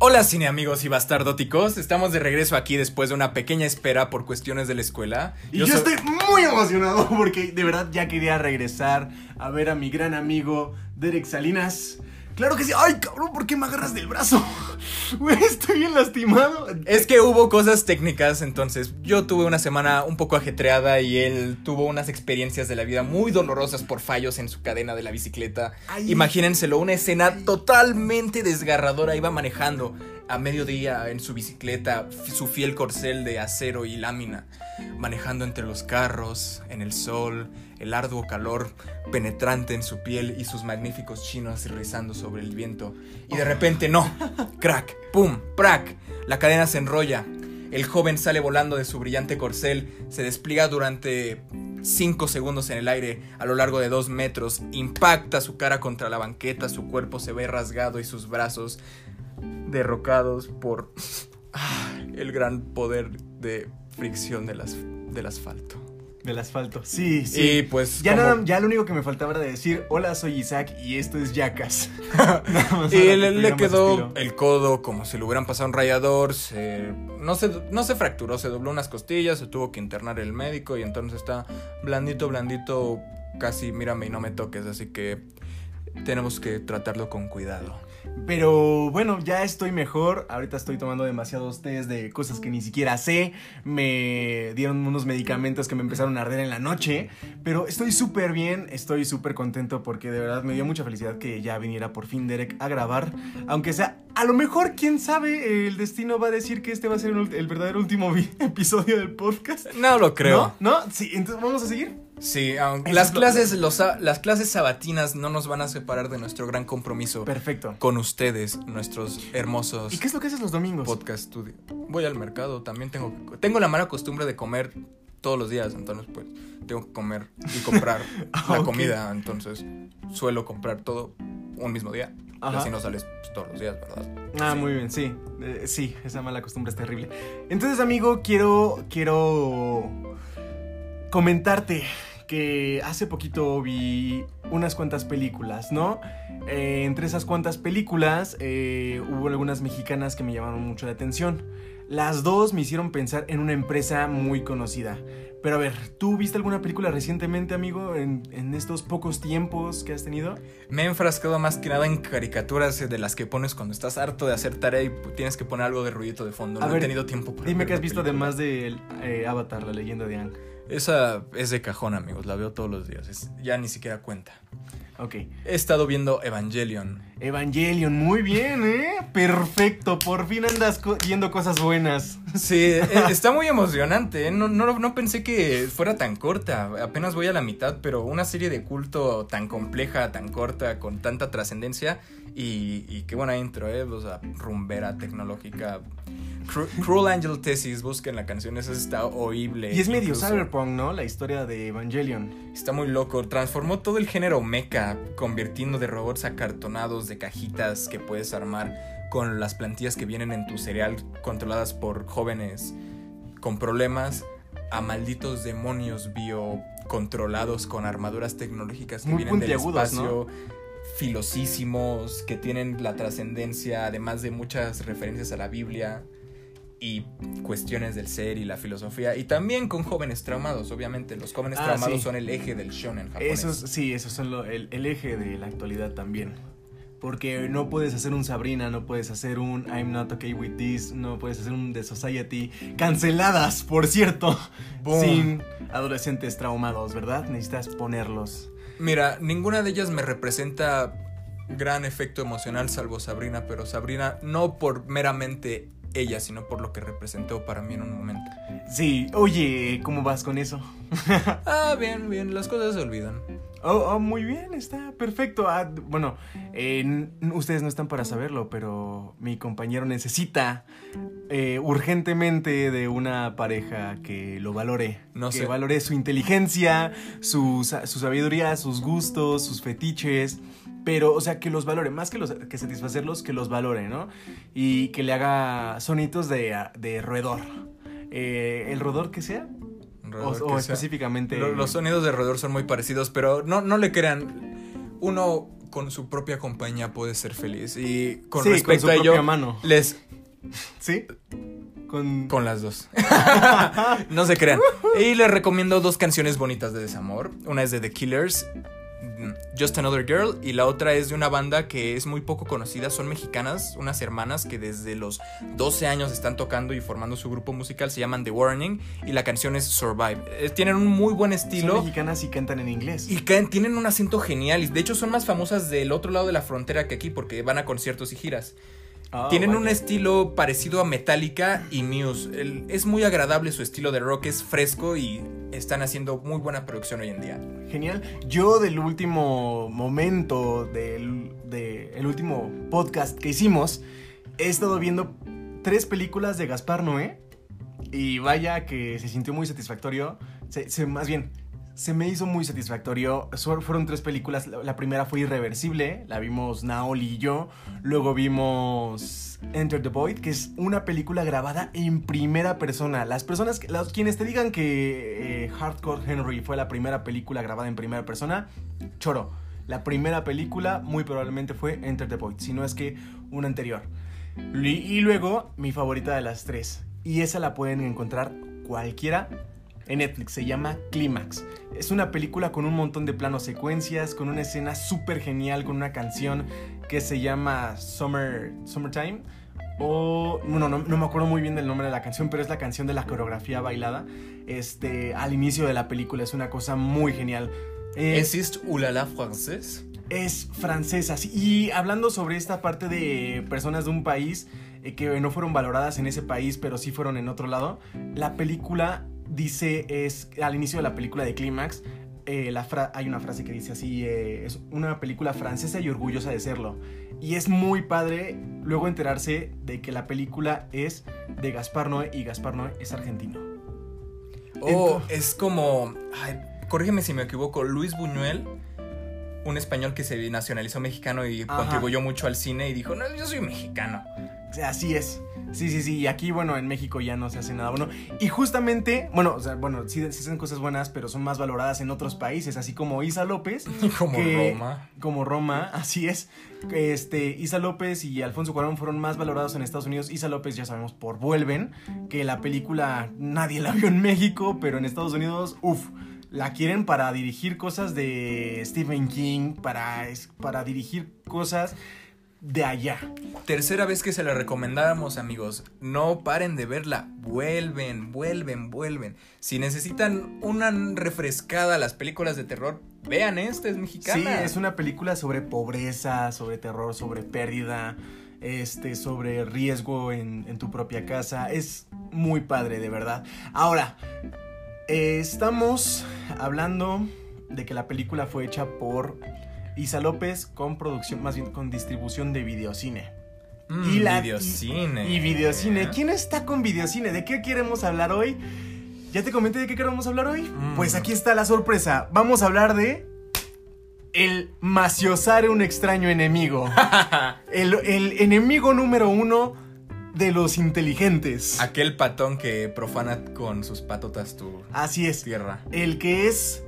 Hola cine amigos y bastardóticos, estamos de regreso aquí después de una pequeña espera por cuestiones de la escuela. Y yo, so- estoy muy emocionado porque de verdad ya quería regresar a ver a mi gran amigo Derek Salinas. Claro que sí. Ay, cabrón, ¿por qué me agarras del brazo? Güey, estoy bien lastimado. Es que hubo cosas técnicas, entonces yo tuve una semana un poco ajetreada y él tuvo unas experiencias de la vida muy dolorosas por fallos en su cadena de la bicicleta. Ay. Imagínenselo, una escena totalmente desgarradora, iba manejando a mediodía en su bicicleta, su fiel corcel de acero y lámina, manejando entre los carros, en el sol, el arduo calor penetrante en su piel y sus magníficos chinos rizando sobre el viento. Y de repente no, crack, pum, prac, la cadena se enrolla. El joven sale volando de su brillante corcel, se despliega durante 5 segundos en el aire a lo largo de 2 metros, impacta su cara contra la banqueta, su cuerpo se ve rasgado y sus brazos derrocados por ah, el gran poder de fricción del, as- del asfalto. Del asfalto. Sí, sí. Y pues ya, como- nada, ya lo único que me faltaba era decir, hola, soy Isaac y esto es Yacas. Y le, le quedó el codo como si le hubieran pasado un rayador. Se, no, se, no se fracturó, se dobló unas costillas, se tuvo que internar el médico y entonces está blandito, blandito, casi mírame y no me toques. Así que tenemos que tratarlo con cuidado. Pero bueno, ya estoy mejor. Ahorita estoy tomando demasiados test de cosas que ni siquiera sé. Me dieron unos medicamentos que me empezaron a arder en la noche. Pero estoy súper bien, estoy súper contento porque de verdad me dio mucha felicidad que ya viniera por fin Derek a grabar. Aunque sea, a lo mejor, quién sabe, el destino va a decir que este va a ser el, verdadero último episodio del podcast. No lo creo. ¿No? ¿No? Sí, entonces vamos a seguir. Sí, aunque las clases, los las clases sabatinas no nos van a separar de nuestro gran compromiso Perfecto. con ustedes, nuestros hermosos ¿Y qué es lo que haces los domingos? podcast studio. Voy al mercado, también tengo que- tengo la mala costumbre de comer todos los días, entonces pues tengo que comer y comprar la Ok. comida, entonces suelo comprar todo un mismo día. Ajá. así no sales pues, todos los días, ¿verdad? Ah, Sí. muy bien, sí. Eh, sí, esa mala costumbre es terrible. Entonces, amigo, quiero. Quiero. Comentarte que hace poquito vi unas cuantas películas, ¿no? Eh, entre esas cuantas películas eh, hubo algunas mexicanas que me llamaron mucho la atención. Las dos me hicieron pensar en una empresa muy conocida. Pero a ver, ¿tú viste alguna película recientemente, amigo, en, en estos pocos tiempos que has tenido? Me he enfrascado más que nada en caricaturas de las que pones cuando estás harto de hacer tarea y tienes que poner algo de ruidito de fondo. A no ver, he tenido tiempo para Dime que has visto película. además de eh, Avatar, la leyenda de Aang. Esa es de cajón, amigos, la veo todos los días, ya ni siquiera cuenta. Ok. He estado viendo Evangelion. Evangelion, muy bien, ¿eh? Perfecto, por fin andas co- viendo cosas buenas. Sí, eh, está muy emocionante. ¿eh? No, no, no pensé que fuera tan corta. Apenas voy a la mitad, pero una serie de culto tan compleja, tan corta, con tanta trascendencia. Y, y qué buena intro, ¿eh? O sea, rumbera tecnológica. Cru- Cruel Angel Thesis, busquen la canción, esa está oíble. Y es medio cyberpunk, ¿no? La historia de Evangelion. Está muy loco. Transformó todo el género mecha, convirtiendo de robots acartonados, de cajitas que puedes armar con las plantillas que vienen en tu cereal, controladas por jóvenes con problemas, a malditos demonios biocontrolados con armaduras tecnológicas que Muy vienen del espacio. Filosísimos, que tienen la trascendencia, además de muchas referencias a la Biblia y cuestiones del ser y la filosofía. Y también con jóvenes traumados, obviamente. Los jóvenes Ah, traumados sí. son el eje del shonen japonés. Esos, sí, esos son lo- el, el eje de la actualidad también. Porque no puedes hacer un Sabrina, no puedes hacer un I'm not okay with this, no puedes hacer un The Society. Canceladas, por cierto. Boom. Sin adolescentes traumados, ¿verdad? Necesitas ponerlos. Mira, ninguna de ellas me representa gran efecto emocional salvo Sabrina, pero Sabrina no por meramente ella, sino por lo que representó para mí en un momento. Sí, oye, ¿cómo vas con eso? Ah, bien, bien, las cosas se olvidan. Oh, oh, muy bien, está perfecto. Ah, bueno, eh, ustedes no están para saberlo, pero mi compañero necesita eh, urgentemente de una pareja que lo valore. No que sé. valore su inteligencia, su, su sabiduría, sus gustos, sus fetiches. Pero, o sea, que los valore, más que, los, que satisfacerlos, que los valore, ¿no? Y que le haga sonitos de, de roedor. Eh, el roedor que sea, o, o que sea. específicamente... Lo- Los sonidos de roedor son muy parecidos, pero no, no le crean. Uno con su propia compañía puede ser feliz. Y con Sí, con respecto su a ello, mano. les ¿Sí? Con... con las dos. no se crean. Y les recomiendo dos canciones bonitas de desamor. Una es de The Killers, Just Another Girl, y la otra es de una banda que es muy poco conocida. Son mexicanas, unas hermanas que desde los 12 años están tocando y formando su grupo musical. Se llaman The Warning y la canción es Survive. Eh, tienen un muy buen Son estilo. mexicanas y cantan en inglés. Y tienen un acento genial. Y de hecho son más famosas del otro lado de la frontera que aquí porque van a conciertos y giras. Ah, Tienen vaya. un estilo parecido a Metallica y Muse. El- es muy agradable su estilo de rock, es fresco y están haciendo muy buena producción hoy en día. Genial. Yo del último momento, del de el último podcast que hicimos, he estado viendo tres películas de Gaspar Noé. Y vaya que se sintió muy satisfactorio. Se- se- más bien, se me hizo muy satisfactorio. Fueron tres películas. La, primera fue Irreversible. La vimos Naoli y yo. Luego vimos Enter the Void, que es una película grabada en primera persona. Las personas, los, quienes te digan que eh, Hardcore Henry fue la primera película grabada en primera persona, choro. La primera película muy probablemente fue Enter the Void, si no es que una anterior. Y luego, mi favorita de las tres. Y esa la pueden encontrar cualquiera en Netflix. Se llama Clímax. Es una película con un montón de planos secuencias, con una escena súper genial, con una canción que se llama Summer, Summertime. O, bueno, no, no me acuerdo muy bien del nombre de la canción, pero es la canción de la coreografía bailada. Este, al inicio de la película es una cosa muy genial. Eh, ¿Existe Ulala francés? es francesa. sí. Y hablando sobre esta parte de personas de un país eh, que no fueron valoradas en ese país, pero sí fueron en otro lado, la película dice, es al inicio de la película de Clímax, eh, la fra- hay una frase que dice así, eh, es una película francesa y orgullosa de serlo. Y es muy padre luego enterarse de que la película es de Gaspar Noé y Gaspar Noé es argentino. O Ento- es como. ay, corrígeme si me equivoco. Luis Buñuel, un español que se nacionalizó mexicano y Ajá. contribuyó mucho al cine y dijo: No, yo soy mexicano. Así es. Sí, sí, sí. Y aquí, bueno, en México ya no se hace nada bueno. Y justamente, bueno, o sea, bueno, sí, sí hacen cosas buenas, pero son más valoradas en otros países, así como Isa López. Como que- Roma. Como Roma, así es. Este, Isa López y Alfonso Cuarón fueron más valorados en Estados Unidos. Isa López, ya sabemos, por Vuelven, que la película nadie la vio en México, pero en Estados Unidos, uff. La quieren para dirigir cosas de Stephen King, para, para dirigir cosas de allá. Tercera vez que se la recomendáramos, amigos. No paren de verla. Vuelven, vuelven, vuelven. Si necesitan una refrescada a las películas de terror, vean esta, es mexicana. Sí, es una película sobre pobreza, sobre terror, sobre pérdida, este, sobre riesgo en, en tu propia casa. Es muy padre, de verdad. Ahora, eh, estamos hablando de que la película fue hecha por Isa López con producción, más bien con distribución de videocine. Mm, y la- videocine. Y videocine. ¿Quién está con videocine? ¿De qué queremos hablar hoy? ¿Ya te comenté de qué queremos hablar hoy? Mm. Pues aquí está la sorpresa. Vamos a hablar de. El maciosare un extraño enemigo. el, el enemigo número uno de los inteligentes. Aquel patón que profana con sus patotas tu Así es. tierra. El que es.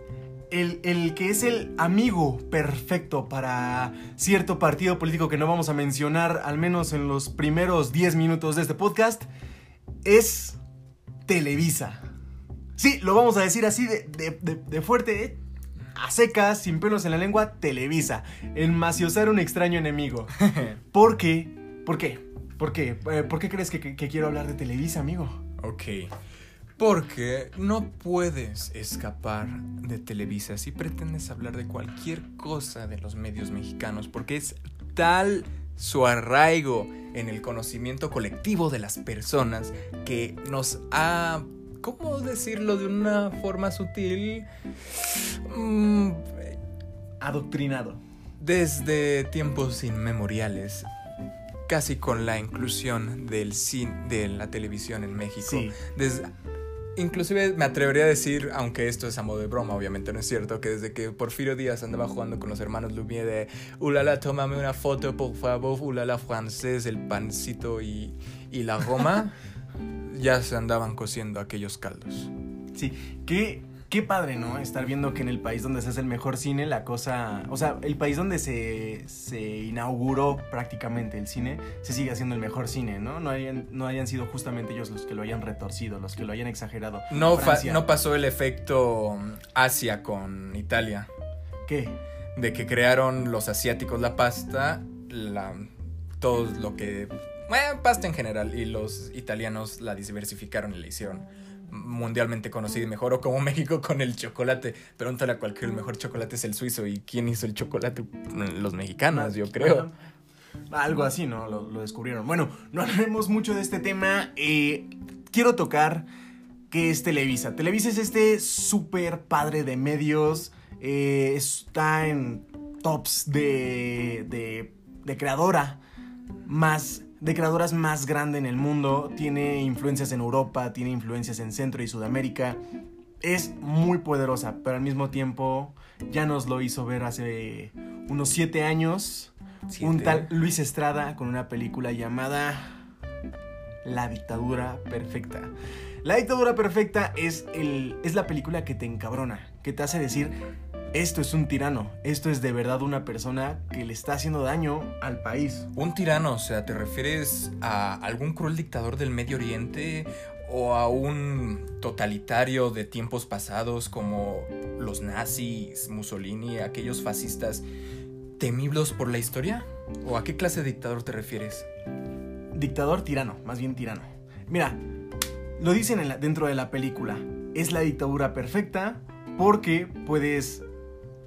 El, el que es el amigo perfecto para cierto partido político que no vamos a mencionar, al menos en los primeros 10 minutos de este podcast, es Televisa. Sí, lo vamos a decir así de, de- de- de fuerte, ¿eh? a secas, sin pelos en la lengua, Televisa. El maciosar un extraño enemigo. ¿Por qué? ¿Por qué? ¿Por qué? Eh, ¿Por qué crees que, que- que quiero hablar de Televisa, amigo? Ok. Porque no puedes escapar de Televisa si pretendes hablar de cualquier cosa de los medios mexicanos, porque es tal su arraigo en el conocimiento colectivo de las personas que nos ha, ¿cómo decirlo de una forma sutil? Mm, Adoctrinado. desde tiempos inmemoriales, casi con la inclusión del cine, de la televisión en México. Sí. Desde- inclusive me atrevería a decir, aunque esto es a modo de broma, obviamente no es cierto, que desde que Porfirio Díaz andaba jugando con los hermanos Lumière de Ulala, tómame una foto, por favor, Ulala francés, el pancito y, y la goma, ya se andaban cociendo aquellos caldos. Sí, que qué padre, ¿no? Estar viendo que en el país donde se hace el mejor cine, la cosa. O sea, el país donde se, se inauguró prácticamente el cine, se sigue haciendo el mejor cine, ¿no? No hayan, no hayan sido justamente ellos los que lo hayan retorcido, los que lo hayan exagerado. No, fa- Francia. no pasó el efecto Asia con Italia. ¿Qué? De que crearon los asiáticos la pasta, la, todo lo que... Bueno, pasta en general. Y los italianos la diversificaron y la hicieron mundialmente conocida y mejor. O como México con el chocolate. Pregúntale a cualquier, el mejor chocolate es el suizo. ¿Y quién hizo el chocolate? Los mexicanos, yo creo. Algo así, ¿no? Lo, lo descubrieron. Bueno, no hablaremos mucho de este tema. eh, quiero tocar que es Televisa. Televisa es este súper padre de medios. eh, está en tops de, de, de creadora más de creadoras más grande en el mundo. Tiene influencias en Europa, tiene influencias en Centro y Sudamérica. Es muy poderosa, pero al mismo tiempo ya nos lo hizo ver hace unos siete años. Un tal Luis Estrada con una película llamada La dictadura perfecta. La dictadura perfecta es, el, es la película que te encabrona, que te hace decir, esto es un tirano, esto es de verdad una persona que le está haciendo daño al país. Un tirano, o sea, ¿te refieres a algún cruel dictador del Medio Oriente o a un totalitario de tiempos pasados como los nazis, Mussolini, aquellos fascistas temibles por la historia? ¿O a qué clase de dictador te refieres? Dictador tirano, más bien tirano. Mira, lo dicen en la- dentro de la película, es la dictadura perfecta porque puedes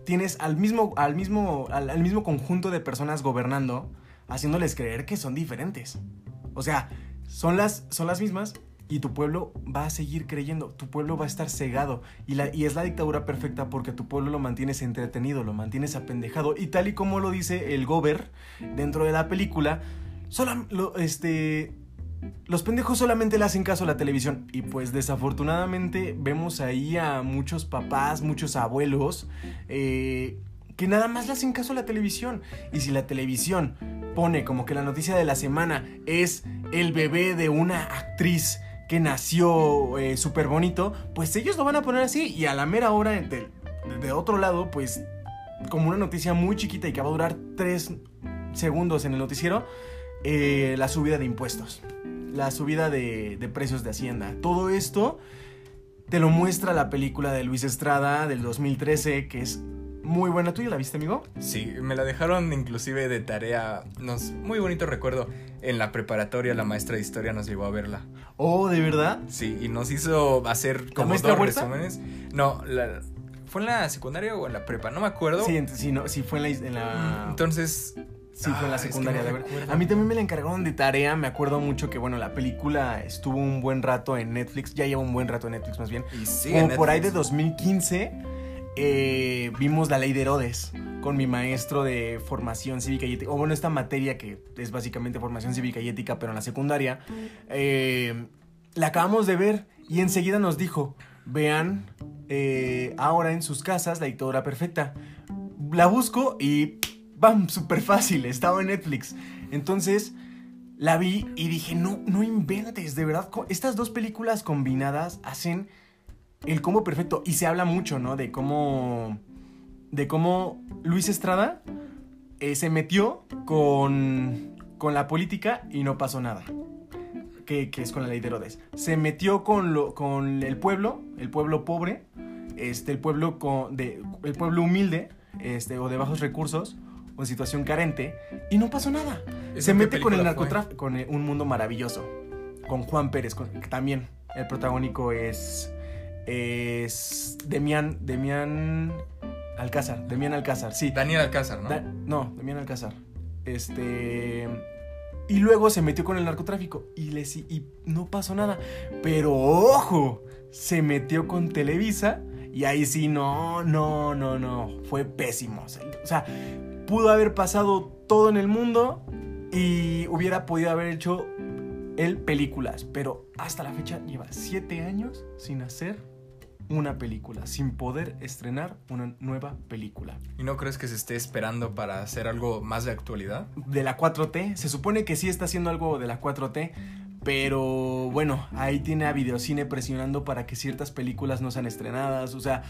tienes al mismo al mismo al, mismo conjunto de personas gobernando haciéndoles creer que son diferentes. O sea, son las son las mismas y tu pueblo va a seguir creyendo, tu pueblo va a estar cegado y, la, y es la dictadura perfecta porque tu pueblo lo mantienes entretenido, lo mantienes apendejado y tal y como lo dice el gober dentro de la película, solam- lo- este, los pendejos solamente le hacen caso a la televisión. Y pues desafortunadamente vemos ahí a muchos papás, muchos abuelos, eh, que nada más le hacen caso a la televisión. Y si la televisión pone como que la noticia de la semana es el bebé de una actriz que nació súper bonito, pues ellos lo van a poner así. Y a la mera hora, de, de- otro lado, pues como una noticia muy chiquita y que va a durar tres segundos en el noticiero, eh, la subida de impuestos, la subida de, de precios de Hacienda. Todo esto te lo muestra la película de Luis Estrada del 2013, que es muy buena. ¿Tú ya la viste, amigo? Sí, me la dejaron inclusive de tarea. Nos, muy bonito recuerdo. En la preparatoria la maestra de historia nos llevó a verla. Oh, ¿de verdad? Sí, y nos hizo hacer como dos Huerta? resúmenes. No, la- ¿fue en la secundaria o en la prepa? No me acuerdo. Sí, sí, no, sí fue en la... en la- Entonces, Sí, fue en la Ah, es que secundaria. no de ver-. A mí también me la encargaron de tarea. Me acuerdo mucho que, bueno, la película estuvo un buen rato en Netflix. Ya lleva un buen rato en Netflix, más bien. y sí, Como por ahí de Netflix. 2015, eh, vimos la ley de Herodes con mi maestro de formación cívica y ética. O bueno, esta materia que es básicamente formación cívica y ética, pero en la secundaria. eh, la acabamos de ver y enseguida nos dijo: Vean eh, ahora en sus casas la dictadura perfecta. La busco y ¡bam! Súper fácil, estaba en Netflix. Entonces la vi y dije, no, no inventes, de verdad, estas dos películas combinadas hacen el combo perfecto. Y se habla mucho, ¿no? De cómo, de cómo Luis Estrada eh, se metió con, con la política y no pasó nada. Que, que es con la ley de Herodes. Se metió con, lo, con el pueblo, el pueblo pobre, este, el, pueblo con, de, el pueblo humilde, este, o de bajos recursos, o en situación carente, y no pasó nada. ¿Esa Se mete con el narcotráfico, con eh, Un Mundo Maravilloso, con Juan Pérez, con- que también el protagónico es, es Demián, Demián Alcázar, Demián Alcázar, sí. Daniel Alcázar, ¿no? Da- no, Demián Alcázar. Este. Y luego se metió con el narcotráfico y, le, y no pasó nada. Pero ojo, se metió con Televisa y ahí sí, no, no, no, no. Fue pésimo. O sea, pudo haber pasado todo en el mundo y hubiera podido haber hecho él películas. Pero hasta la fecha lleva siete años sin hacer una película, sin poder estrenar una nueva película. ¿Y no crees que se esté esperando para hacer algo más de actualidad? de la 4T. Se supone que sí está haciendo algo de la 4T, Pero bueno, ahí tiene a Videocine presionando para que ciertas películas no sean estrenadas. O sea,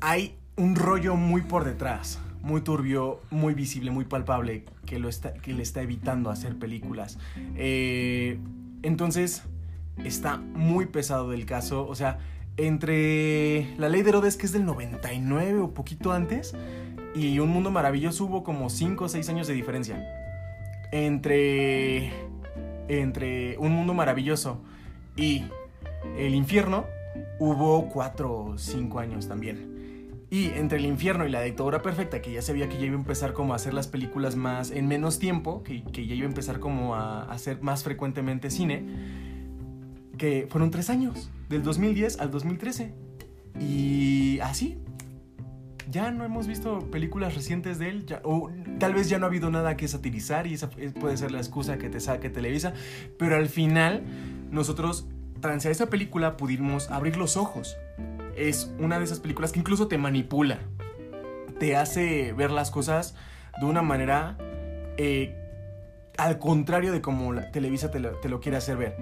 hay un rollo muy por detrás, muy turbio, muy visible, muy palpable, que, lo está, que le está evitando hacer películas. Eh, entonces, está muy pesado del caso. O sea, entre la ley de Herodes, que es del 99 o poquito antes, y Un Mundo Maravilloso hubo como 5 o 6 años de diferencia. Entre, entre Un Mundo Maravilloso y El Infierno hubo 4 o 5 años también. Y entre el infierno y la dictadura perfecta, que ya sabía que ya iba a empezar como a hacer las películas más en menos tiempo, que, que ya iba a empezar como a hacer más frecuentemente cine, que fueron tres años, del 2010 al 2013. Y así, ya no hemos visto películas recientes de él, o tal vez ya no ha habido nada que satirizar y esa puede ser la excusa que te saque Televisa, pero al final nosotros, tras esa película, pudimos abrir los ojos es una de esas películas que incluso te manipula. Te hace ver las cosas de una manera eh, al contrario de como la Televisa te lo, quiere hacer ver.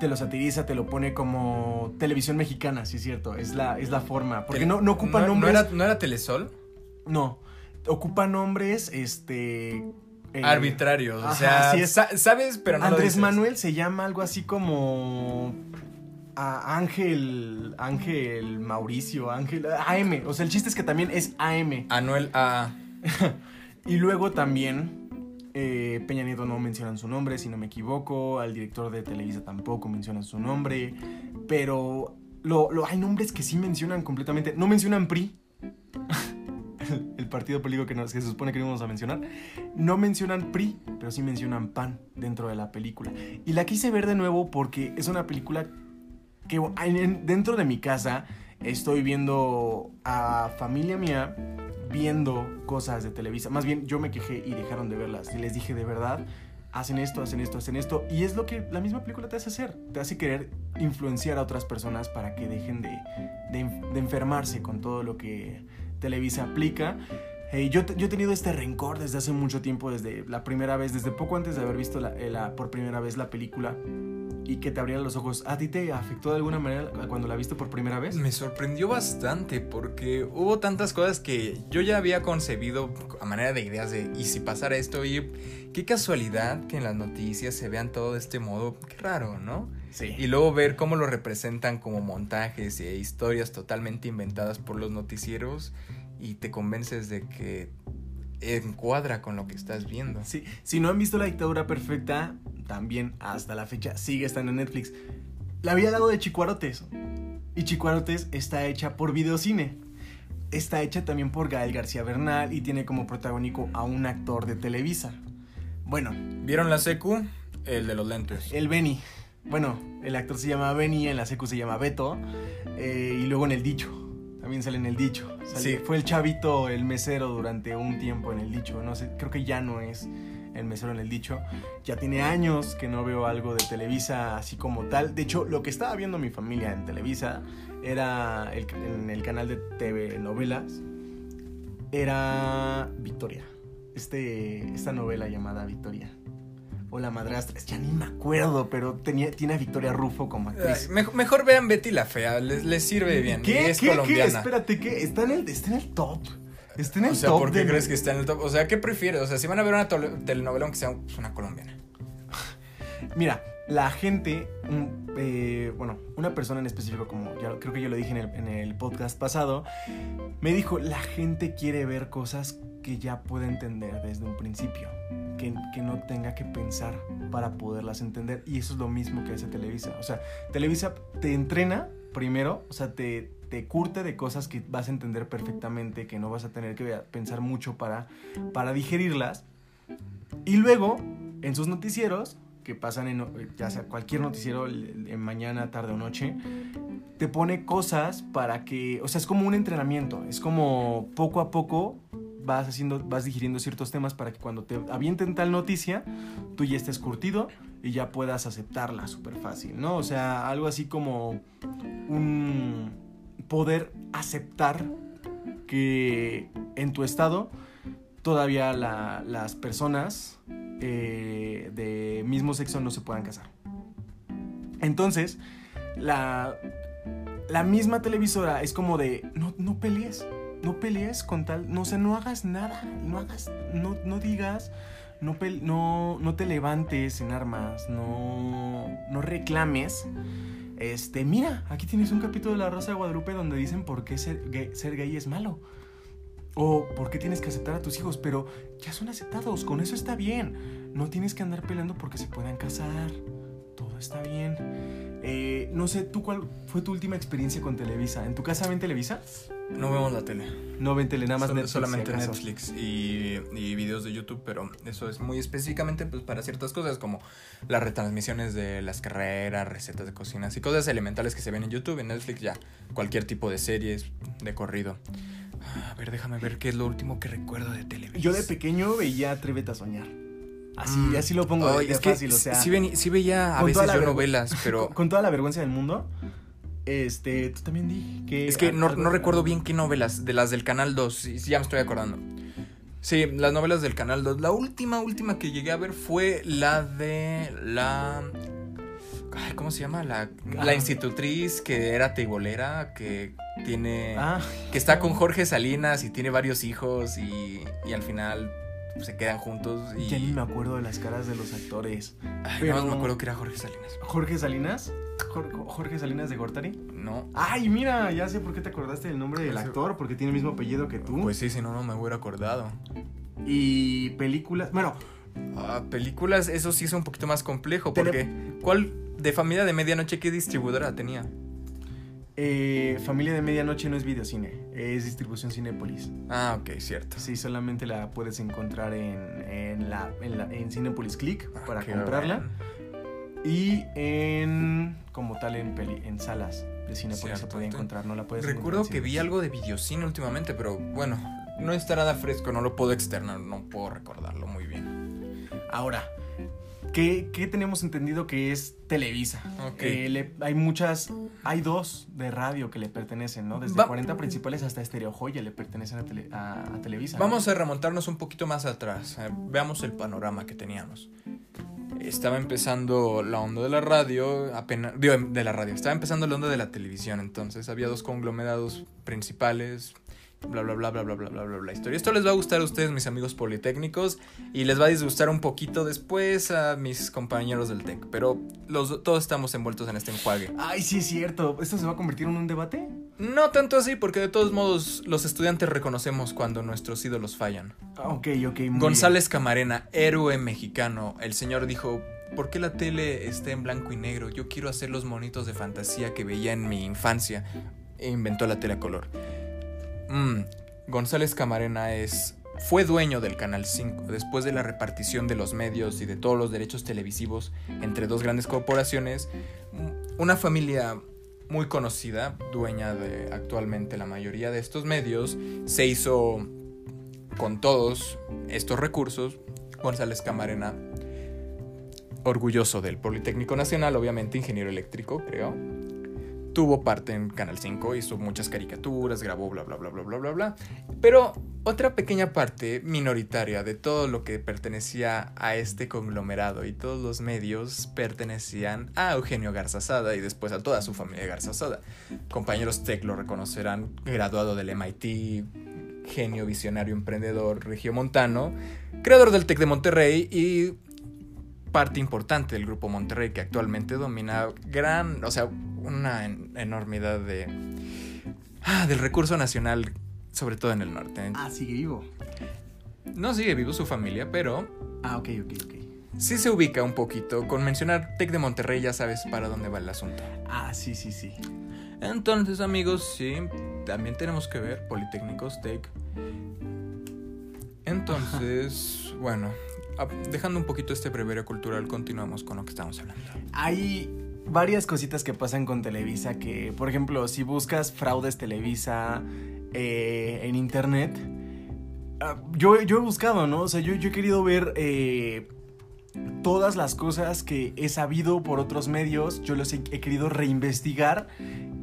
Te lo satiriza, te lo pone como televisión mexicana, sí es cierto. Es la, es la forma. Porque no, no ocupa nombres. ¿no era, Telesol? No. Ocupa nombres, este. Eh, arbitrarios. o sea, sabes, pero no Andrés Manuel se llama algo así como a Ángel, Ángel Mauricio, Ángel, AM. O sea, el chiste es que también es AM. Anuel A. y luego también eh, Peña Nieto no mencionan su nombre, si no me equivoco. Al director de Televisa tampoco mencionan su nombre. Pero lo, hay nombres que sí mencionan completamente. No mencionan PRI. el partido político que, que se supone que no vamos a mencionar. No mencionan PRI, pero sí mencionan PAN dentro de la película. Y la quise ver de nuevo porque es una película que dentro de mi casa estoy viendo a familia mía viendo cosas de Televisa. Más bien yo me quejé y dejaron de verlas. Y les dije de verdad, hacen esto, hacen esto, hacen esto. Y es lo que la misma película te hace hacer. Te hace querer influenciar a otras personas para que dejen de, de, enfermarse con todo lo que Televisa aplica. Eh, yo, yo, he tenido este rencor desde hace mucho tiempo, desde la primera vez, desde poco antes de haber visto la, la, por primera vez la película y que te abrieran los ojos, ¿a ti te afectó de alguna manera cuando la viste por primera vez? Me sorprendió bastante porque hubo tantas cosas que yo ya había concebido a manera de ideas de, ¿y si pasara esto? Y qué casualidad que en las noticias se vean todo de este modo, qué raro, ¿no? Sí. Y luego ver cómo lo representan como montajes e historias totalmente inventadas por los noticieros y te convences de que encuadra con lo que estás viendo. Sí, si no han visto La dictadura perfecta, también hasta la fecha sigue estando en Netflix. La había dado de Chicuarotes. Y Chicuarotes está hecha por Videocine. Está hecha también por Gael García Bernal y tiene como protagónico a un actor de Televisa. Bueno. ¿Vieron la secu? El de los lentes. El Benny. Bueno, el actor se llama Benny, en la secu se llama Beto. Eh, y luego en el dicho. También sale en el dicho. sí. Fue el chavito, el mesero durante un tiempo en el dicho. No sé, creo que ya no es el mesero en el dicho. Ya tiene años que no veo algo de Televisa así como tal. De hecho, lo que estaba viendo mi familia en Televisa era en el canal de TV Novelas. Era Victoria. Este, esta novela llamada Victoria. O La Madrastra, ya ni me acuerdo, pero tenía, tiene a Victoria Rufo como actriz. mejor, vean Betty la Fea, les, sirve bien. ¿Qué? Es ¿Qué? ¿Qué? Espérate, ¿qué? Está en el, está en el top. Está en el o sea, ¿por qué crees que está en el top? O sea, ¿qué prefieres? O sea, si van a ver una telenovela aunque sea una colombiana. Mira, la gente, eh, bueno, una persona en específico, como ya creo que yo lo dije en el, podcast pasado, me dijo, la gente quiere ver cosas que ya puede entender desde un principio, que, no tenga que pensar para poderlas entender. Y eso es lo mismo que hace Televisa. O sea, Televisa te entrena primero, o sea, te, te curte de cosas que vas a entender perfectamente, que no vas a tener que pensar mucho para, para digerirlas. Y luego, en sus noticieros, que pasan en ya sea cualquier noticiero en mañana, tarde o noche, te pone cosas para que, o sea, es como un entrenamiento, es como poco a poco vas haciendo, vas digiriendo ciertos temas para que cuando te avienten tal noticia, tú ya estés curtido y ya puedas aceptarla súper fácil, ¿no? O sea, algo así como un poder aceptar que en tu estado todavía las personas eh, de mismo sexo no se puedan casar. Entonces, la, la misma televisora es como de, no, no pelees, no pelees con tal, no sé, no hagas nada, no hagas, no, no digas, no, no, no te levantes en armas, no, no reclames. Este, mira, aquí tienes un capítulo de La Rosa de Guadalupe donde dicen por qué ser ser gay es malo. O por qué tienes que aceptar a tus hijos, pero ya son aceptados, con eso está bien. No tienes que andar peleando porque se puedan casar. Todo está bien. Eh, no sé, ¿tú cuál fue tu última experiencia con Televisa? ¿En tu casa ven Televisa? No vemos la tele. No ven tele, nada más Netflix, Solamente Netflix y, y, videos de YouTube, pero eso es muy específicamente pues, para ciertas cosas como las retransmisiones de las carreras, recetas de cocinas y cosas elementales que se ven en YouTube. En Netflix ya cualquier tipo de series de corrido. A ver, déjame ver qué es lo último que recuerdo de televisión. Yo de pequeño veía Atrévete a soñar. Así, mm. así lo pongo es fácil, o sea. Sí, veía a veces yo novelas, pero. Con, toda la vergüenza del mundo. Este, tú también di que. Es que no, recuerdo bien qué novelas, de las del canal 2, sí, ya me estoy acordando. Sí, las novelas del canal 2. La última, última que llegué a ver fue la de la ¿cómo se llama? La, la institutriz que era teibolera, que tiene. Ah. que está con Jorge Salinas y tiene varios hijos y, y al final se quedan juntos. Y... Ya ni me acuerdo de las caras de los actores. Ay, pero... me acuerdo que era Jorge Salinas. ¿Jorge Salinas? ¿Jorge, Salinas de Gortari? No. Ay, mira, ya sé por qué te acordaste del nombre del pues, actor, porque tiene el mismo apellido que tú. Pues sí, si no, no me hubiera acordado. Y películas. Bueno. Ah, películas, eso sí es un poquito más complejo, porque. ¿Cuál de familia de medianoche qué distribuidora tenía? Eh, Familia de Medianoche no es videocine, es distribución Cinépolis. Ah, ok, cierto. Sí, solamente la puedes encontrar en, en, la, en, la, en Cinépolis Click ah, para comprarla. Y en, como tal, en, peli, en salas de Cinépolis se puede encontrar, no la puedes Recuerdo que vi algo de videocine últimamente, pero bueno, no está nada fresco, no lo puedo externar, no puedo recordarlo muy bien. Ahora, ¿Qué, tenemos entendido que es Televisa? Eh, hay muchas, hay dos de radio que le pertenecen, ¿no? Desde 40 principales hasta Estereo Joya le pertenecen a, Televisa. Vamos a remontarnos un poquito más atrás. Eh, veamos el panorama que teníamos. Estaba empezando la onda de la radio, apenas, de la radio, estaba empezando la onda de la televisión, entonces había dos conglomerados principales, bla bla bla bla bla bla bla bla bla historia. Esto les va a gustar a ustedes, mis amigos politécnicos, y les va a disgustar un poquito después a mis compañeros del TEC, pero los, todos estamos envueltos en este enjuague. Ay, sí es cierto. ¿Esto se va a convertir en un debate? No tanto así, porque de todos modos los estudiantes reconocemos cuando nuestros ídolos fallan. Ah, ok, ok. Muy González Camarena, héroe mexicano. El señor dijo, ¿por qué la tele está en blanco y negro? Yo quiero hacer los monitos de fantasía que veía en mi infancia. E inventó la tele a color. Mm, González Camarena es fue dueño del Canal 5 después de la repartición de los medios y de todos los derechos televisivos entre dos grandes corporaciones. Mm, una familia muy conocida, dueña de actualmente la mayoría de estos medios, se hizo con todos estos recursos. González Camarena, orgulloso del Politécnico Nacional, obviamente ingeniero eléctrico, creo tuvo parte en Canal 5, hizo muchas caricaturas, grabó bla bla bla bla bla bla bla. Pero otra pequeña parte minoritaria de todo lo que pertenecía a este conglomerado y todos los medios pertenecían a Eugenio Garzazada y después a toda su familia Garzazada. Compañeros Tech lo reconocerán, graduado del MIT, genio visionario emprendedor regiomontano, creador del Tec de Monterrey y parte importante del grupo Monterrey que actualmente domina gran, o sea, una enormidad de ah, del recurso nacional, sobre todo en el norte. Ah, sigue vivo. No sigue vivo su familia, pero Ah, ok, ok, ok. Sí se ubica un poquito. Con mencionar Tec de Monterrey ya sabes para dónde va el asunto. Ah, sí, sí, sí. Entonces, amigos, sí, también tenemos que ver Politécnicos Tec. Entonces, bueno, dejando un poquito este breviario cultural, continuamos con lo que estamos hablando. Hay varias cositas que pasan con Televisa que, por ejemplo, si buscas fraudes Televisa eh, en internet, ah, yo, yo, he buscado, ¿no? O sea, yo, yo he querido ver eh, todas las cosas que he sabido por otros medios, yo los he, querido reinvestigar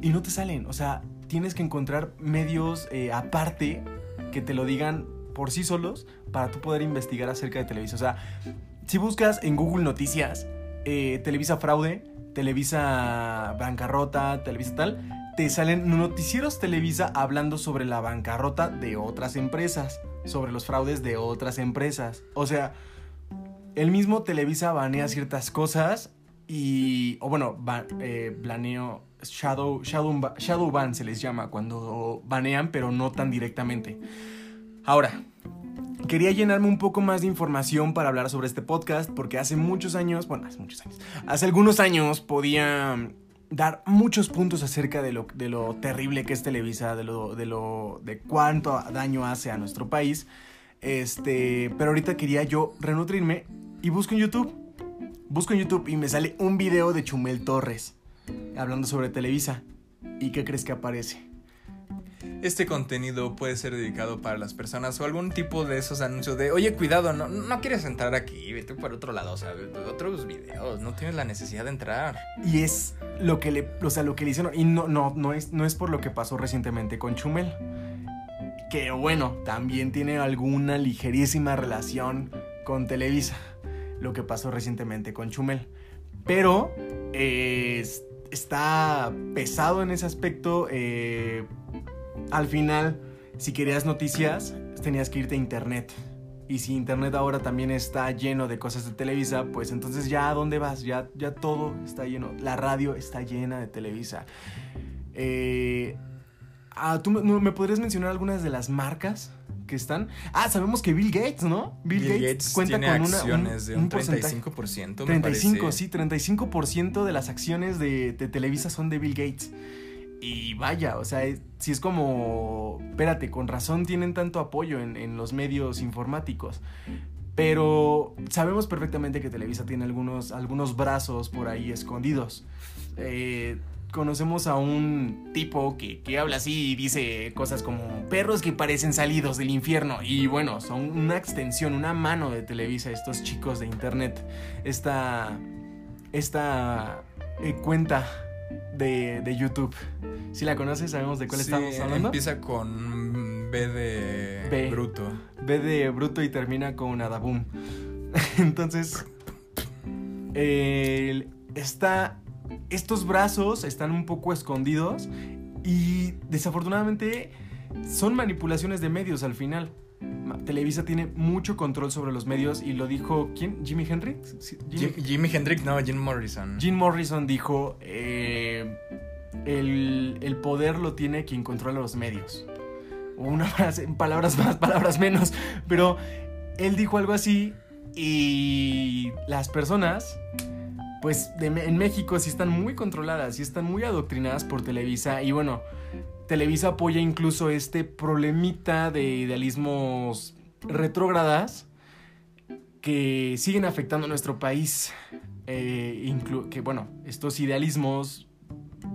y no te salen. O sea, tienes que encontrar medios eh, aparte que te lo digan por sí solos para tú poder investigar acerca de Televisa. O sea, si buscas en Google Noticias, eh, Televisa Fraude, Televisa Bancarrota, Televisa tal, te salen noticieros Televisa hablando sobre la bancarrota de otras empresas, sobre los fraudes de otras empresas. O sea, el mismo Televisa banea ciertas cosas y, o bueno, eh, baneo, shadow, shadow, shadow ban se les llama cuando banean, pero no tan directamente. Ahora, quería llenarme un poco más de información para hablar sobre este podcast, porque hace muchos años, bueno, hace muchos años, hace algunos años podía dar muchos puntos acerca de lo, de lo terrible que es Televisa, de lo, de lo, de cuánto daño hace a nuestro país. Este, pero ahorita quería yo renutrirme y busco en YouTube. Busco en YouTube y me sale un video de Chumel Torres hablando sobre Televisa. ¿Y qué crees que aparece? Este contenido puede ser dedicado para las personas o algún tipo de esos anuncios de, oye, cuidado, no, no quieres entrar aquí, vete por otro lado, o sea, otros videos, no tienes la necesidad de entrar. Y es lo que le, o sea, lo que le hicieron, y no, no, no es, no es por lo que pasó recientemente con Chumel, que bueno, también tiene alguna ligerísima relación con Televisa, lo que pasó recientemente con Chumel. Pero eh, está pesado en ese aspecto. Eh, al final, si querías noticias, tenías que irte a internet. Y si internet ahora también está lleno de cosas de Televisa, pues entonces ya a dónde vas? Ya, ya todo está lleno. La radio está llena de Televisa. Eh, ah, ¿Tú me podrías mencionar algunas de las marcas que están? Ah, sabemos que Bill Gates, ¿no? Bill, Gates, cuenta con una, de un, 35%. 35, sí, 35% de las acciones de, de Televisa son de Bill Gates. Y vaya, o sea, si es como, espérate, con razón tienen tanto apoyo en, los medios informáticos. Pero sabemos perfectamente que Televisa tiene algunos, algunos brazos por ahí escondidos. Eh, conocemos a un tipo que, que, habla así y dice cosas como perros que parecen salidos del infierno. Y bueno, son una extensión, una mano de Televisa, estos chicos de internet. Esta, esta eh, cuenta de, YouTube. Si la conoces, sabemos de cuál estamos hablando. Empieza con B de bruto. B de bruto y termina con Adabum. Entonces, está, estos brazos están un poco escondidos y desafortunadamente son manipulaciones de medios al final. Televisa tiene mucho control sobre los medios y lo dijo, ¿quién? ¿Jimi Hendrix? Jimi, Hendrix, no, Jim Morrison. Jim Morrison dijo, eh, el, poder lo tiene quien controla los medios. Una frase, palabras más, palabras menos, pero él dijo algo así y las personas, pues en México sí están muy controladas, sí están muy adoctrinadas por Televisa y bueno, Televisa apoya incluso este problemita de idealismos retrógradas que siguen afectando a nuestro país. Eh, que bueno, estos idealismos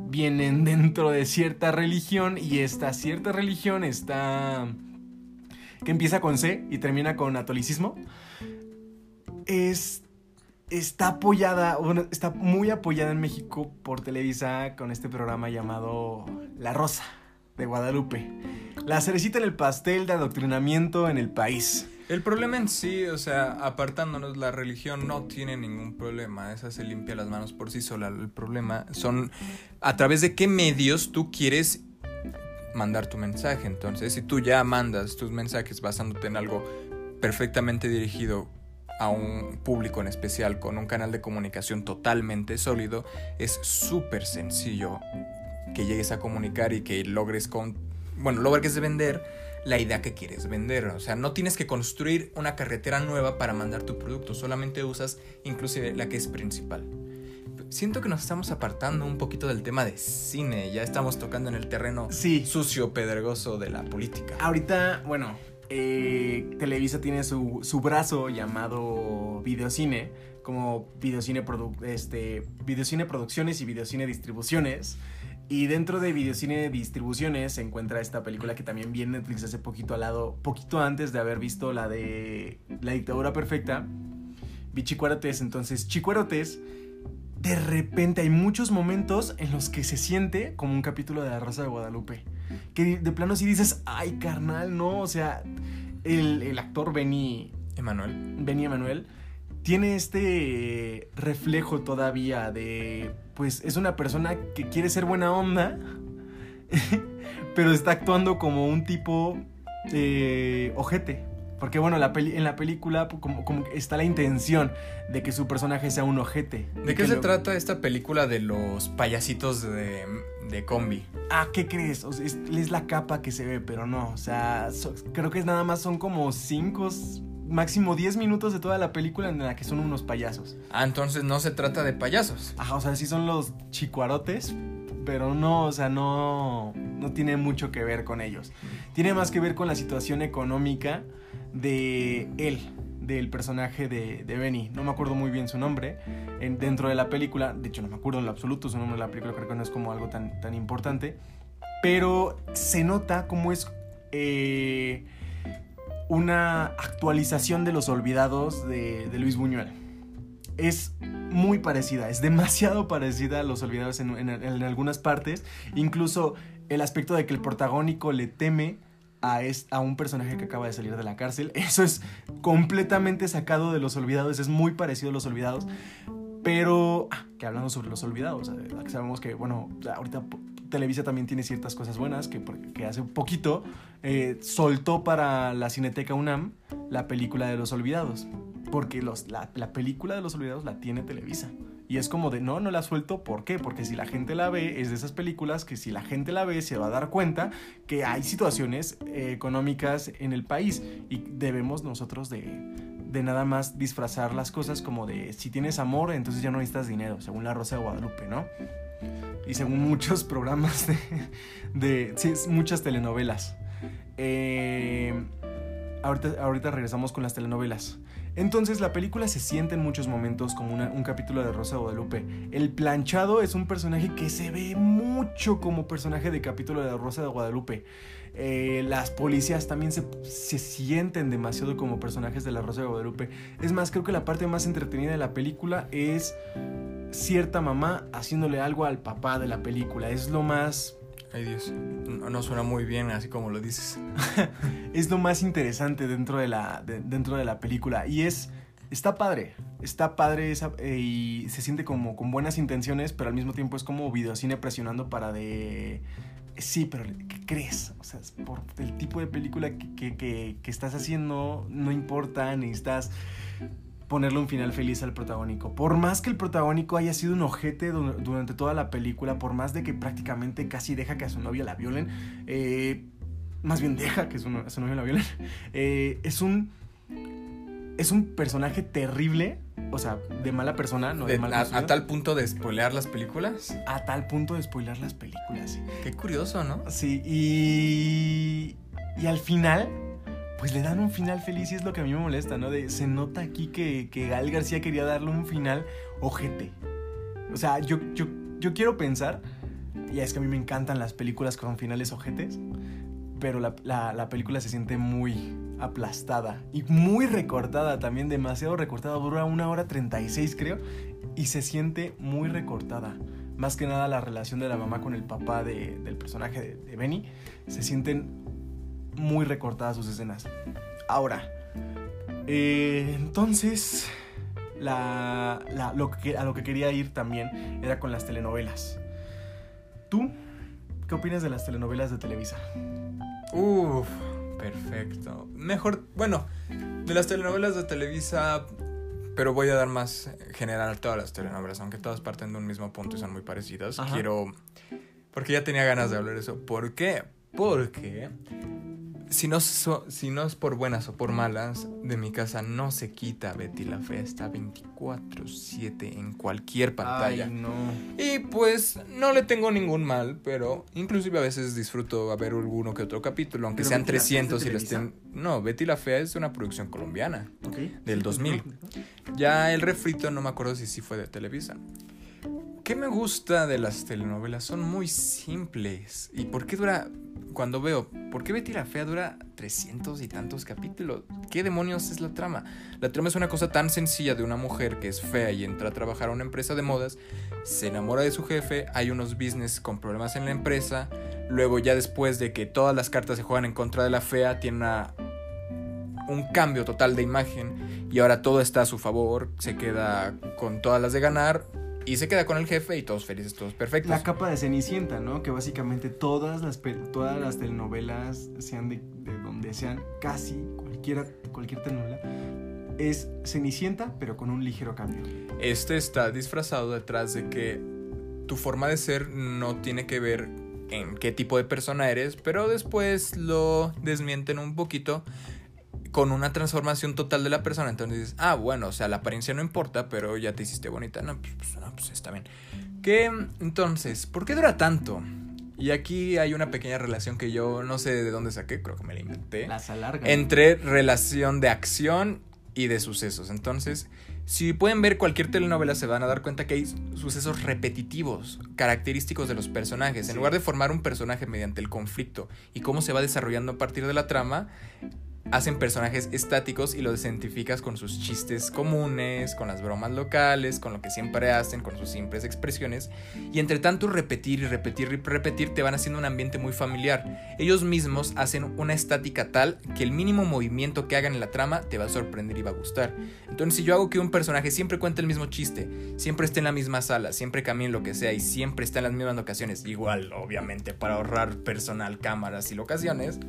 vienen dentro de cierta religión y esta cierta religión está que empieza con C y termina con catolicismo es está apoyada está muy apoyada en México por Televisa con este programa llamado La Rosa Guadalupe. La cerecita en el pastel de adoctrinamiento en el país. El problema en sí, o sea, apartándonos, la religión no tiene ningún problema. Esa se limpia las manos por sí sola. El problema son a través de qué medios tú quieres mandar tu mensaje. Entonces, si tú ya mandas tus mensajes basándote en algo perfectamente dirigido a un público en especial con un canal de comunicación totalmente sólido, es súper sencillo que llegues a comunicar y que logres con, bueno, logres vender la idea que quieres vender. O sea, no tienes que construir una carretera nueva para mandar tu producto, solamente usas inclusive la que es principal. Siento que nos estamos apartando un poquito del tema de cine, ya estamos tocando en el terreno sí. sucio, pedregoso de la política. Ahorita, bueno, eh, Televisa tiene su, su brazo llamado Videocine, como Videocine, este, Videocine Producciones y Videocine Distribuciones. Y dentro de Videocine Distribuciones se encuentra esta película que también vi en Netflix hace poquito al lado, poquito antes de haber visto la de La dictadura perfecta. Vi Chicuarotes, entonces Chicuarotes, de repente hay muchos momentos en los que se siente como un capítulo de La Rosa de Guadalupe. Que de plano si dices, ay carnal, no, o sea, el, el actor Benny... Emanuel. Benny Emanuel tiene este reflejo todavía de, pues es una persona que quiere ser buena onda, pero está actuando como un tipo eh, ojete. Porque bueno, la en la película como, como, está la intención de que su personaje sea un ojete. ¿De, qué se trata esta película de los payasitos de, de combi? Ah, ¿qué crees? es, la capa que se ve, pero no. O sea, creo que nada más son como cinco, máximo 10 minutos de toda la película en la que son unos payasos. Ah, entonces no se trata de payasos. Ajá, o sea, sí son los chicuarotes, pero no, o sea, no, no tiene mucho que ver con ellos. Tiene más que ver con la situación económica de él, del personaje de, de Benny. No me acuerdo muy bien su nombre en, dentro de la película. De hecho, no me acuerdo en lo absoluto su nombre de la película, creo que no es como algo tan, tan importante. Pero se nota cómo es eh, una actualización de Los Olvidados de, Luis Buñuel. Es muy parecida, es demasiado parecida a Los Olvidados en, algunas partes. Incluso el aspecto de que el protagónico le teme a, a, un personaje que acaba de salir de la cárcel. Eso es completamente sacado de Los Olvidados, es muy parecido a Los Olvidados. Pero, ah, que hablando sobre Los Olvidados, eh, sabemos que, bueno, ahorita Televisa también tiene ciertas cosas buenas, que, que hace poquito eh, soltó para la Cineteca UNAM la película de Los Olvidados porque los, la, película de los olvidados la tiene Televisa. Y es como de, no, no la suelto, ¿por qué? Porque si la gente la ve, es de esas películas que si la gente la ve se va a dar cuenta que hay situaciones eh, económicas en el país y debemos nosotros de, de nada más disfrazar las cosas como de, si tienes amor, entonces ya no necesitas dinero, según la Rosa de Guadalupe, ¿no? Y según muchos programas de, de sí, muchas telenovelas. Eh, ahorita, ahorita regresamos con las telenovelas. Entonces la película se siente en muchos momentos como un capítulo de Rosa de Guadalupe. El planchado es un personaje que se ve mucho como personaje de capítulo de Rosa de Guadalupe. Eh, las policías también se, se, sienten demasiado como personajes de la Rosa de Guadalupe. Es más, creo que la parte más entretenida de la película es cierta mamá haciéndole algo al papá de la película. Es lo más Ay Dios, no, suena muy bien así como lo dices. es lo más interesante dentro de la, dentro de la película y es... Está padre, está padre eh, y se siente como con buenas intenciones, pero al mismo tiempo es como videocine presionando para de... Sí, pero ¿qué crees? O sea, por el tipo de película que, que, que estás haciendo, no importa, necesitas ponerle un final feliz al protagónico. Por más que el protagónico haya sido un ojete durante toda la película, por más de que prácticamente casi deja que a su novia la violen, eh, más bien deja que a su, novia la violen, eh, es un... Es un personaje terrible, o sea, de mala persona, no de, a, tal punto de spoilear las películas. A tal punto de spoilear las películas. Qué curioso, ¿no? Sí, y. Y al final, pues le dan un final feliz y es lo que a mí me molesta, ¿no? Se nota aquí que, que Gal García quería darle un final ojete. O sea, yo, yo, yo quiero pensar, y es que a mí me encantan las películas con finales ojetes, pero la, la, película se siente muy aplastada y muy recortada también, demasiado recortada, dura una hora 36 creo, y se siente muy recortada. Más que nada la relación de la mamá con el papá de, del personaje de Benny, se sienten muy recortadas sus escenas. Ahora, eh, entonces, la, lo que, a lo que quería ir también era con las telenovelas. ¿Tú qué opinas de las telenovelas de Televisa? Uf, perfecto. Mejor, bueno, de las telenovelas de Televisa, pero voy a dar más general a todas las telenovelas, aunque todas parten de un mismo punto y son muy parecidas. Quiero, porque ya tenía ganas de hablar de eso. ¿Por qué? Porque si no, si no es por buenas o por malas, de mi casa no se quita Betty la Fea. Está 24-7 en cualquier pantalla. Ay, no. Y pues no le tengo ningún mal, pero inclusive a veces disfruto a ver alguno que otro capítulo, aunque sean 300 y les estén... No, Betty la Fea es una producción colombiana. Del 2000. Ya el refrito no me acuerdo si sí fue de Televisa. ¿Qué me gusta de las telenovelas? Son muy simples. ¿Y por qué dura cuando veo, ¿por qué Betty la Fea dura 300 y tantos capítulos? ¿Qué demonios es la trama? La trama es una cosa tan sencilla de una mujer que es fea y entra a trabajar a una empresa de modas, se enamora de su jefe, hay unos business con problemas en la empresa, luego ya después de que todas las cartas se juegan en contra de la fea, tiene un cambio total de imagen y ahora todo está a su favor, se queda con todas las de ganar y se queda con el jefe y todos felices, todos perfectos. La capa de Cenicienta, ¿no? Que básicamente todas las, todas las telenovelas, sean de, donde sean, casi cualquiera, cualquier telenovela, es Cenicienta, pero con un ligero cambio. Este está disfrazado detrás de que tu forma de ser no tiene que ver en qué tipo de persona eres, pero después lo desmienten un poquito con una transformación total de la persona. Entonces dices, ah, bueno, o sea, la apariencia no importa, pero ya te hiciste bonita. No, pues, pues, no, pues está bien. Que entonces, ¿por qué dura tanto? Y aquí hay una pequeña relación que yo no sé de dónde saqué, creo que me la inventé. Las alarga. Entre relación de acción y de sucesos. Entonces, si pueden ver cualquier telenovela se van a dar cuenta que hay sucesos repetitivos, característicos de los personajes. En lugar de formar un personaje mediante el conflicto y cómo se va desarrollando a partir de la trama, hacen personajes estáticos y los identificas con sus chistes comunes, con las bromas locales, con lo que siempre hacen, con sus simples expresiones. Y entre tanto repetir y repetir y repetir te van haciendo un ambiente muy familiar. Ellos mismos hacen una estática tal que el mínimo movimiento que hagan en la trama te va a sorprender y va a gustar. Entonces si yo hago que un personaje siempre cuente el mismo chiste, siempre esté en la misma sala, siempre camine lo que sea y siempre está en las mismas locaciones, igual obviamente para ahorrar personal, cámaras y locaciones,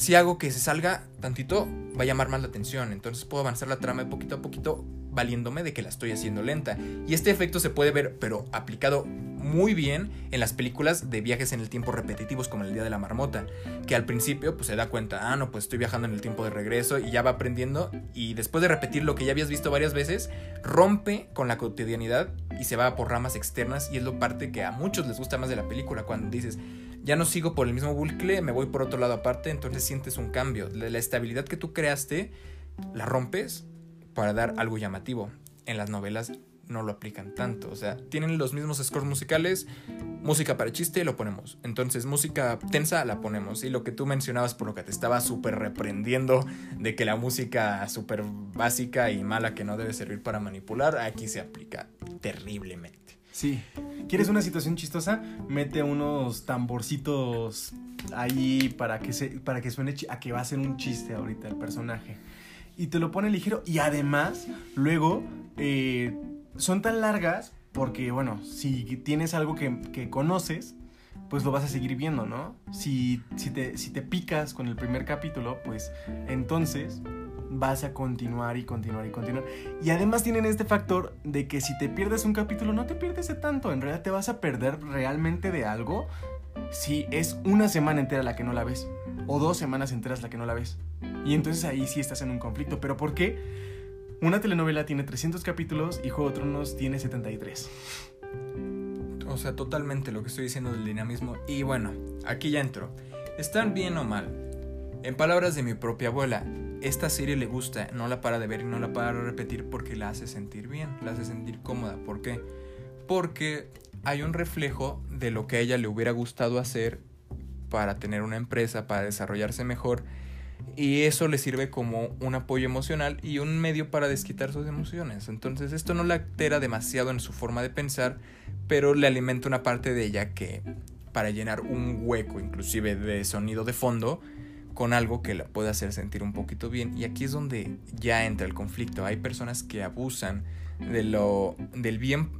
si hago que se salga tantito, va a llamar más la atención. Entonces puedo avanzar la trama de poquito a poquito, valiéndome de que la estoy haciendo lenta. Y este efecto se puede ver, pero aplicado muy bien en las películas de viajes en el tiempo repetitivos, como el Día de la Marmota. Que al principio, pues se da cuenta, ah, no, pues estoy viajando en el tiempo de regreso y ya va aprendiendo. Y después de repetir lo que ya habías visto varias veces, rompe con la cotidianidad y se va por ramas externas. Y es lo parte que a muchos les gusta más de la película, cuando dices ya no sigo por el mismo bucle, me voy por otro lado aparte, entonces sientes un cambio. La, estabilidad que tú creaste, la rompes para dar algo llamativo. En las novelas no lo aplican tanto. O sea, tienen los mismos scores musicales, música para chiste, lo ponemos. Entonces, música tensa, la ponemos. Y lo que tú mencionabas por lo que te estaba súper reprendiendo de que la música súper básica y mala que no debe servir para manipular, aquí se aplica terriblemente. Sí. ¿Quieres una situación chistosa? Mete unos tamborcitos ahí para que, se, para que suene a que va a ser un chiste ahorita el personaje. Y te lo pone ligero. Y además, luego, eh, son tan largas porque, bueno, si tienes algo que, que, conoces, pues lo vas a seguir viendo, ¿no? Si, si, te, si te picas con el primer capítulo, pues entonces vas a continuar y continuar y continuar. Y además tienen este factor de que si te pierdes un capítulo, no te pierdes de tanto. En realidad te vas a perder realmente de algo si es una semana entera la que no la ves. O dos semanas enteras la que no la ves. Y entonces ahí sí estás en un conflicto. ¿Pero por qué? Una telenovela tiene 300 capítulos y Juego de Tronos tiene 73. O sea, totalmente lo que estoy diciendo del dinamismo. Y bueno, aquí ya entro. ¿Están bien o mal? En palabras de mi propia abuela, esta serie le gusta, no la para de ver y no la para de repetir porque la hace sentir bien, la hace sentir cómoda. ¿Por qué? Porque hay un reflejo de lo que a ella le hubiera gustado hacer para tener una empresa, para desarrollarse mejor. Y eso le sirve como un apoyo emocional y un medio para desquitar sus emociones. Entonces esto no la altera demasiado en su forma de pensar, pero le alimenta una parte de ella que para llenar un hueco, inclusive de sonido de fondo, con algo que la puede hacer sentir un poquito bien. Y aquí es donde ya entra el conflicto. Hay personas que abusan de lo, del bien,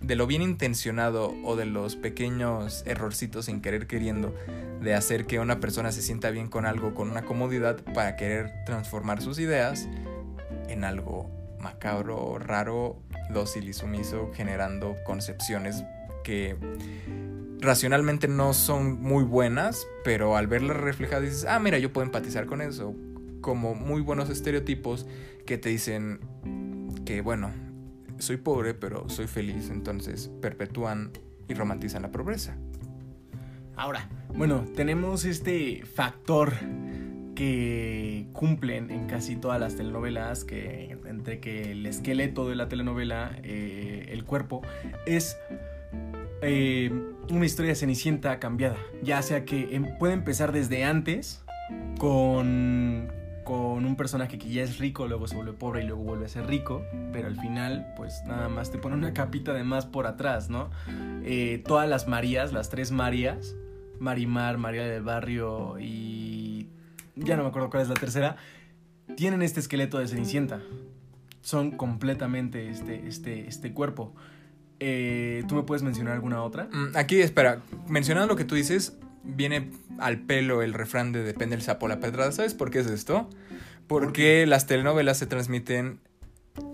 de lo bien intencionado o de los pequeños errorcitos sin querer queriendo de hacer que una persona se sienta bien con algo, con una comodidad para querer transformar sus ideas en algo macabro, raro, dócil y sumiso, generando concepciones que racionalmente no son muy buenas, pero al verlas reflejadas dices, ah, mira, yo puedo empatizar con eso. Como muy buenos estereotipos que te dicen que, bueno, soy pobre, pero soy feliz, entonces perpetúan y romantizan la pobreza. Ahora, bueno, tenemos este factor que cumplen en casi todas las telenovelas, que entre que el esqueleto de la telenovela, eh, el cuerpo, es eh, una historia Cenicienta cambiada. Ya sea que em, puede empezar desde antes con, con un personaje que ya es rico, luego se vuelve pobre y luego vuelve a ser rico, pero al final pues nada más te pone una capita de más por atrás, ¿no? Eh, todas las Marías, las tres Marías, Marimar, María del Barrio y ya no me acuerdo cuál es la tercera, tienen este esqueleto de Cenicienta. Son completamente este, este, este cuerpo. Eh, ¿Tú me puedes mencionar alguna otra? Mm, Aquí, espera, mencionando lo que tú dices, viene al pelo el refrán de depende el sapo la pedrada. ¿Sabes por qué es esto? Porque las telenovelas se transmiten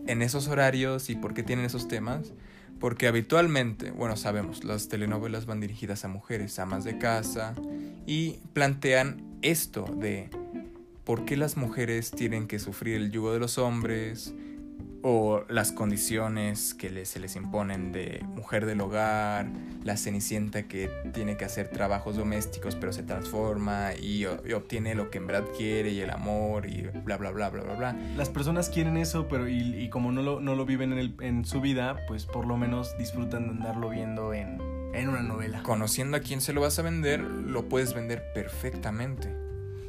en esos horarios y por qué tienen esos temas. Porque habitualmente, bueno, sabemos, las telenovelas van dirigidas a mujeres, amas de casa, y plantean esto de por qué las mujeres tienen que sufrir el yugo de los hombres, o las condiciones que se les imponen de mujer del hogar, la cenicienta que tiene que hacer trabajos domésticos pero se transforma y, obtiene lo que en verdad quiere y el amor y bla bla bla bla bla bla. Las personas quieren eso, pero y, y como no lo, no lo viven en, el- en su vida, pues por lo menos disfrutan de andarlo viendo en, en una novela. Conociendo a quién se lo vas a vender, lo puedes vender perfectamente.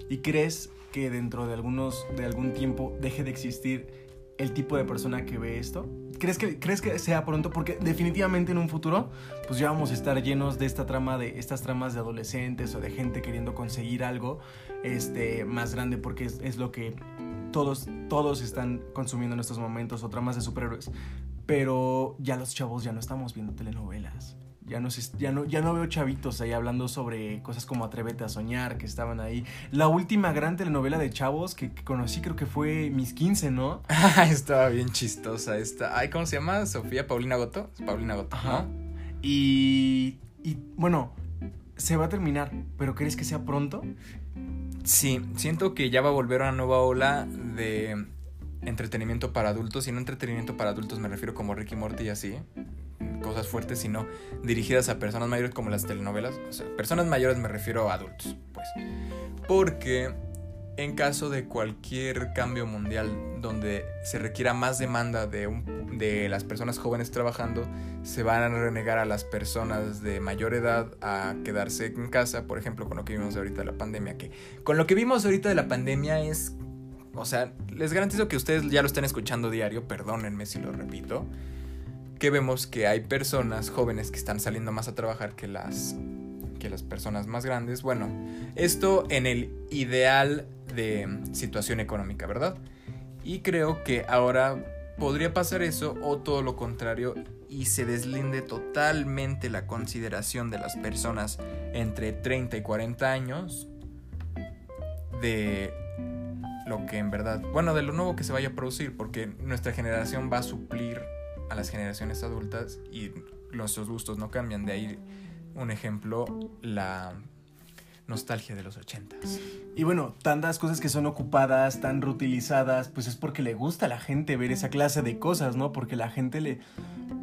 ¿Y crees que dentro de algunos de algún tiempo deje de existir el tipo de persona que ve esto? ¿Crees que, ¿Crees que sea pronto? Porque definitivamente en un futuro, pues ya vamos a estar llenos de esta trama de estas tramas de adolescentes o de gente queriendo conseguir algo este, más grande, porque es, es lo que todos, todos están consumiendo en estos momentos, o tramas de superhéroes. Pero ya los chavos ya no estamos viendo telenovelas. Ya no, se- ya, no, ya no veo chavitos ahí hablando sobre cosas como Atrévete a soñar, que estaban ahí. La última gran telenovela de chavos que, que conocí creo que fue Mis 15, ¿no? Estaba bien chistosa esta. Ay, ¿cómo se llama? Sofía Paulina Goto. Paulina Goto, Ajá. ¿no? Y, y bueno, se va a terminar, pero ¿crees que sea pronto? Sí, siento que ya va a volver una nueva ola de entretenimiento para adultos. Y no entretenimiento para adultos me refiero como Ricky Morty y así. Cosas fuertes, sino dirigidas a personas mayores como las telenovelas. O sea, personas mayores me refiero a adultos, pues. Porque en caso de cualquier cambio mundial donde se requiera más demanda de, un- de las personas jóvenes trabajando, se van a renegar a las personas de mayor edad a quedarse en casa, por ejemplo, con lo que vimos ahorita de la pandemia, que con lo que vimos ahorita de la pandemia es, o sea, les garantizo que ustedes ya lo están escuchando diario, perdónenme si lo repito, que vemos que hay personas jóvenes que están saliendo más a trabajar que las que las personas más grandes. Bueno, esto en el ideal de situación económica, ¿verdad? Y creo que ahora podría pasar eso o todo lo contrario y se deslinde totalmente la consideración de las personas entre 30 y 40 años de lo que en verdad, bueno, de lo nuevo que se vaya a producir, porque nuestra generación va a suplir a las generaciones adultas y nuestros gustos no cambian. De ahí un ejemplo, la nostalgia de los ochentas. Y bueno, tantas cosas que son ocupadas, tan reutilizadas, pues es porque le gusta a la gente ver esa clase de cosas, ¿no? Porque la gente le...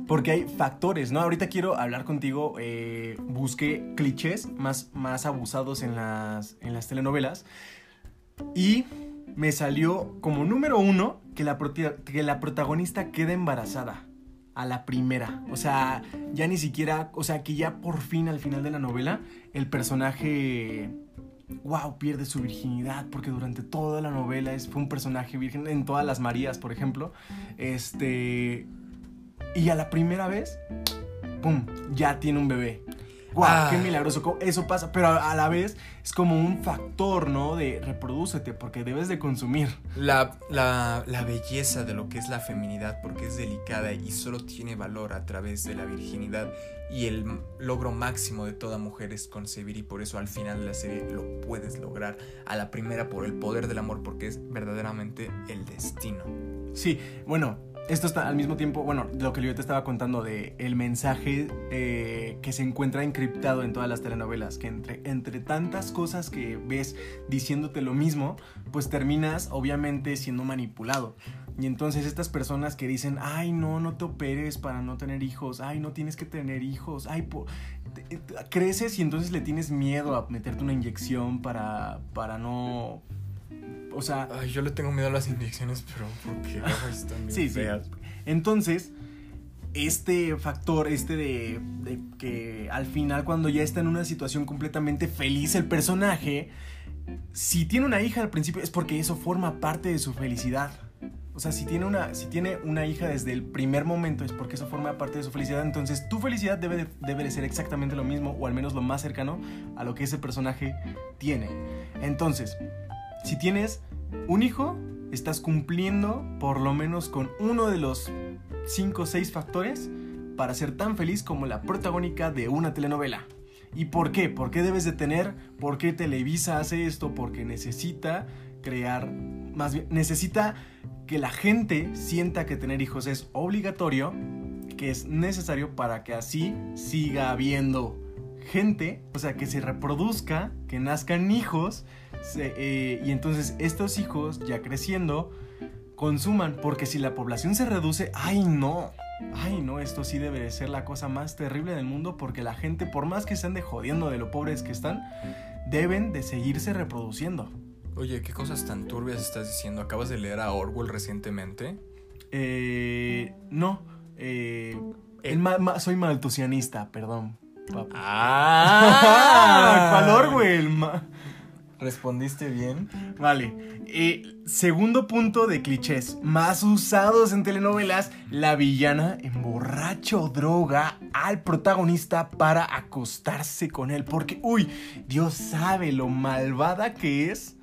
Porque hay factores, ¿no? Ahorita quiero hablar contigo, eh, busqué clichés más, más abusados en las, en las telenovelas y me salió como número uno que la, que la protagonista queda embarazada a la primera. O sea, ya ni siquiera, o sea, que ya por fin al final de la novela el personaje wow, pierde su virginidad, porque durante toda la novela es, fue un personaje virgen, en todas las Marías, por ejemplo, este, y a la primera vez, ¡pum!, ya tiene un bebé. ¡Wow! Ah. ¡Qué milagroso! co- Eso pasa, pero a, la vez es como un factor, ¿no? De reprodúcete, porque debes de consumir. La, la, la belleza de lo que es la feminidad, porque es delicada y solo tiene valor a través de la virginidad. Y el logro máximo de toda mujer es concebir, y por eso al final de la serie lo puedes lograr a la primera por el poder del amor, porque es verdaderamente el destino. Sí, bueno, esto está al mismo tiempo, bueno, lo que yo te estaba contando de el mensaje eh, que se encuentra encriptado en todas las telenovelas, que entre, entre tantas cosas que ves diciéndote lo mismo, pues terminas obviamente siendo manipulado. Y entonces estas personas que dicen, ay no, no te operes para no tener hijos, ay no tienes que tener hijos, ay, po- creces y entonces le tienes miedo a meterte una inyección para, para no... O sea, Ay, yo le tengo miedo a las inyecciones, pero porque están Sí, sí. Entonces, este factor, este de, de que al final cuando ya está en una situación completamente feliz el personaje, si tiene una hija al principio es porque eso forma parte de su felicidad. O sea, si tiene una, si tiene una hija desde el primer momento es porque eso forma parte de su felicidad. Entonces tu felicidad debe de, debe de ser exactamente lo mismo o al menos lo más cercano a lo que ese personaje tiene. Entonces, si tienes un hijo, estás cumpliendo por lo menos con uno de los 5 o 6 factores para ser tan feliz como la protagónica de una telenovela. ¿Y por qué? ¿Por qué debes de tener? ¿Por qué Televisa hace esto? Porque necesita crear, más bien, necesita que la gente sienta que tener hijos es obligatorio, que es necesario para que así siga habiendo gente, o sea, que se reproduzca, que nazcan hijos, eh, y entonces estos hijos, ya creciendo, consuman, porque si la población se reduce, ay no, ay no, esto sí debe de ser la cosa más terrible del mundo, porque la gente, por más que estén de jodiendo de lo pobres que están, deben de seguirse reproduciendo. Oye, ¿qué cosas tan turbias estás diciendo? ¿Acabas de leer a Orwell recientemente? Eh, no, eh, soy maltusianista, perdón. Ah, ¿Cuál Orwell? ¿Respondiste bien? Vale. Eh, segundo punto de clichés más usados en telenovelas, la villana emborracha o droga al protagonista para acostarse con él. Porque, uy, Dios sabe lo malvada que es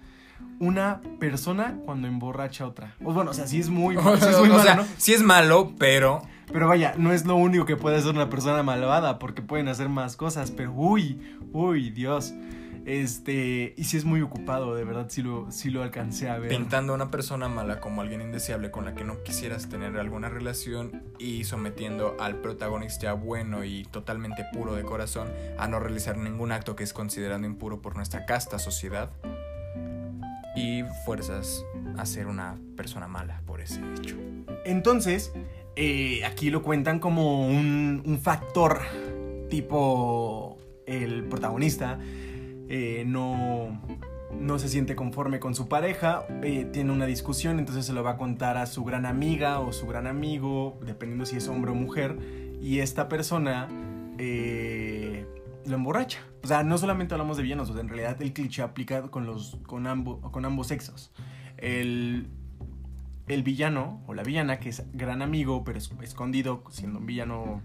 una persona cuando emborracha a otra. O bueno, o sea, sí es muy, o sea, sí es malo, pero... Pero vaya, no es lo único que puede hacer una persona malvada, porque pueden hacer más cosas, pero uy, uy, Dios. Este, y si es muy ocupado, de verdad, si lo, sí lo alcancé a ver. Pintando a una persona mala como alguien indeseable con la que no quisieras tener alguna relación y sometiendo al protagonista bueno y totalmente puro de corazón a no realizar ningún acto que es considerado impuro por nuestra casta sociedad y fuerzas a ser una persona mala por ese hecho. Entonces, eh, aquí lo cuentan como un, un factor tipo el protagonista eh, no, no se siente conforme con su pareja, eh, tiene una discusión, entonces se lo va a contar a su gran amiga o su gran amigo, dependiendo si es hombre o mujer, y esta persona eh, lo emborracha. O sea, no solamente hablamos de villanos, en realidad el cliché aplica con, los, con, con ambos sexos. El, el villano o la villana, que es gran amigo, pero escondido, siendo un villano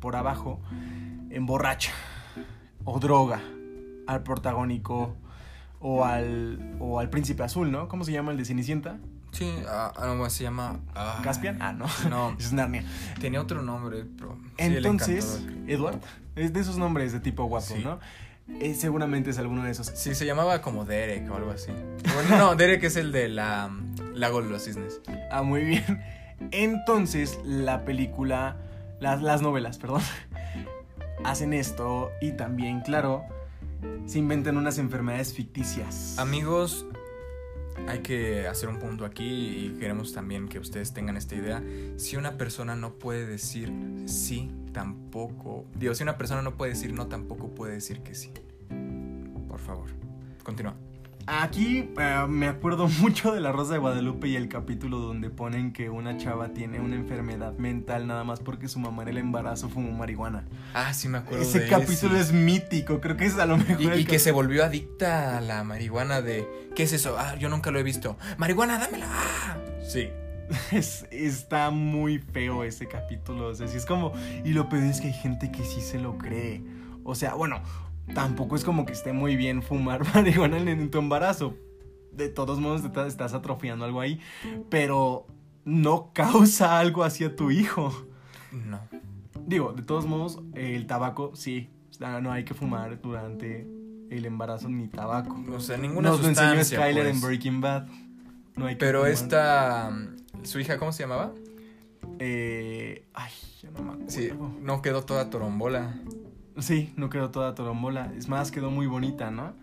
por abajo, emborracha o droga al protagónico o al, o al príncipe azul, ¿no? ¿Cómo se llama el de Cenicienta? Sí, ah, ah se llama... ¿Caspian? Ah, no. No. es Narnia. Tenía otro nombre, pero... Entonces, Edward, es de esos nombres de tipo guapo, ¿no? Eh, seguramente es alguno de esos. Sí, se llamaba como Derek o algo así. Bueno, no, Derek es el de la Lago de los Cisnes. Ah, muy bien. Entonces, la película, las, las novelas, perdón, hacen esto y también, claro, se inventan unas enfermedades ficticias. Amigos, hay que hacer un punto aquí y queremos también que ustedes tengan esta idea. Si una persona no puede decir sí, tampoco. Digo, si una persona no puede decir no, tampoco puede decir que sí. Por favor, continúa. Aquí eh, me acuerdo mucho de La Rosa de Guadalupe y el capítulo donde ponen que una chava tiene una enfermedad mental nada más porque su mamá en el embarazo fumó marihuana. Ah, sí me acuerdo. Ese capítulo es mítico, creo que es a lo mejor. Y, que se volvió adicta a la marihuana de... ¿Qué es eso? Ah, yo nunca lo he visto. Marihuana, dámela. Sí. está muy feo ese capítulo. O sea, sí es como... Y lo peor es que hay gente que sí se lo cree. O sea, bueno, tampoco es como que esté muy bien fumar marihuana en tu embarazo. De todos modos, te estás atrofiando algo ahí. Pero no causa algo hacia tu hijo. No. Digo, de todos modos, el tabaco sí. No hay que fumar durante el embarazo ni tabaco. O sea, ninguna Nos sustancia. Nos enseñó Skyler en pues. Breaking Bad. No hay que Pero esta. ¿Su hija cómo se llamaba? Eh. Ay, yo no me acuerdo. Sí, no quedó toda torombola. Sí, no quedó toda torombola. Es más, quedó muy bonita, ¿no?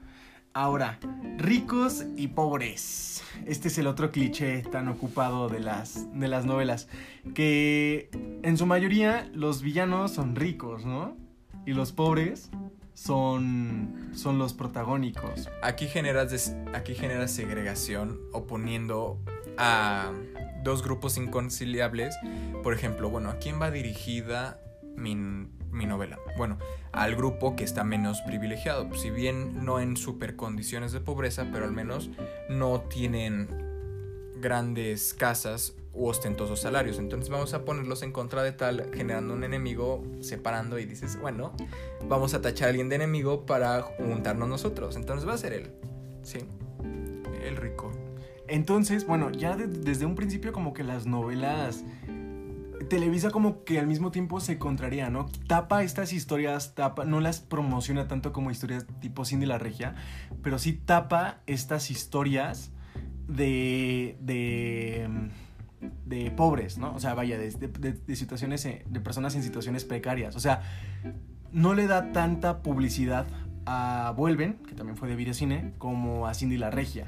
Ahora, ricos y pobres. Este es el otro cliché tan ocupado de las, de las novelas. Que en su mayoría los villanos son ricos, ¿no? Y los pobres son, son los protagónicos. Aquí generas, aquí generas segregación oponiendo a dos grupos inconciliables. Por ejemplo, bueno, ¿a quién va dirigida mi, mi novela? Bueno, al grupo que está menos privilegiado. Si bien no en super condiciones de pobreza, pero al menos no tienen grandes casas u ostentosos salarios. Entonces vamos a ponerlos en contra de tal, generando un enemigo, separando y dices, bueno, vamos a tachar a alguien de enemigo para juntarnos nosotros. Entonces va a ser él. Sí. El rico. Entonces, bueno, ya de- desde un principio como que las novelas... Televisa como que al mismo tiempo se contraría, ¿no? Tapa estas historias, tapa, no las promociona tanto como historias tipo Cindy la Regia, pero sí tapa estas historias de, de, de pobres, ¿no? O sea, vaya, de, situaciones, eh, de personas en situaciones precarias. O sea, no le da tanta publicidad a Vuelven, que también fue de Videocine, como a Cindy la Regia.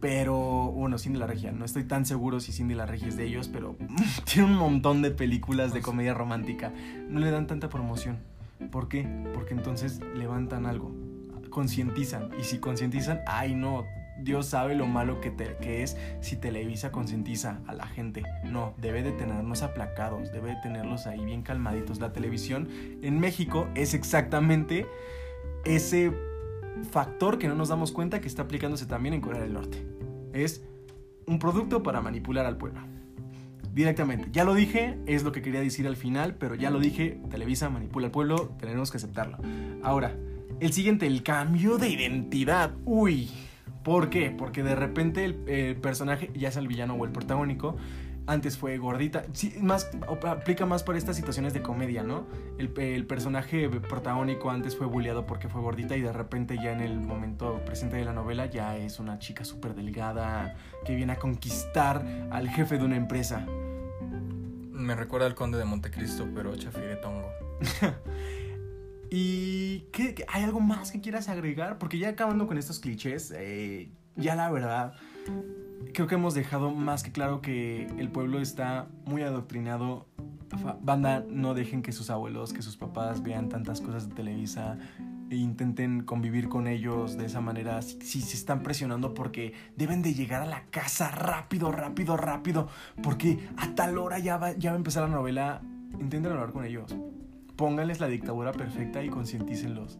Pero, bueno, Cindy la Regia, no estoy tan seguro si Cindy la Regia es de ellos, pero tiene un montón de películas de comedia romántica. No le dan tanta promoción. ¿Por qué? Porque entonces levantan algo, concientizan. Y si concientizan, ay no, Dios sabe lo malo que, te- que es si Televisa concientiza a la gente. No, debe de tenernos aplacados, debe de tenerlos ahí bien calmaditos. La televisión en México es exactamente ese factor que no nos damos cuenta que está aplicándose también en Corea del Norte. Es un producto para manipular al pueblo. Directamente. Ya lo dije, es lo que quería decir al final, pero ya lo dije, Televisa manipula al pueblo, tenemos que aceptarlo. Ahora, el siguiente, el cambio de identidad. Uy, ¿por qué? Porque de repente el, personaje, ya sea el villano o el protagónico, antes fue gordita. Sí, más, aplica más para estas situaciones de comedia, ¿no? El, el personaje protagónico antes fue bulleado porque fue gordita y de repente ya en el momento presente de la novela ya es una chica súper delgada que viene a conquistar al jefe de una empresa. Me recuerda al conde de Montecristo, pero chafiretongo. ¿Y qué, qué- hay algo más que quieras agregar? Porque ya acabando con estos clichés, eh, ya la verdad, creo que hemos dejado más que claro que el pueblo está muy adoctrinado. Banda, no dejen que sus abuelos, que sus papás vean tantas cosas de Televisa e intenten convivir con ellos de esa manera. Si, si se están presionando porque deben de llegar a la casa rápido, rápido, rápido, porque a tal hora ya va, ya va a empezar la novela, intenten hablar con ellos pónganles la dictadura perfecta y concientícenlos.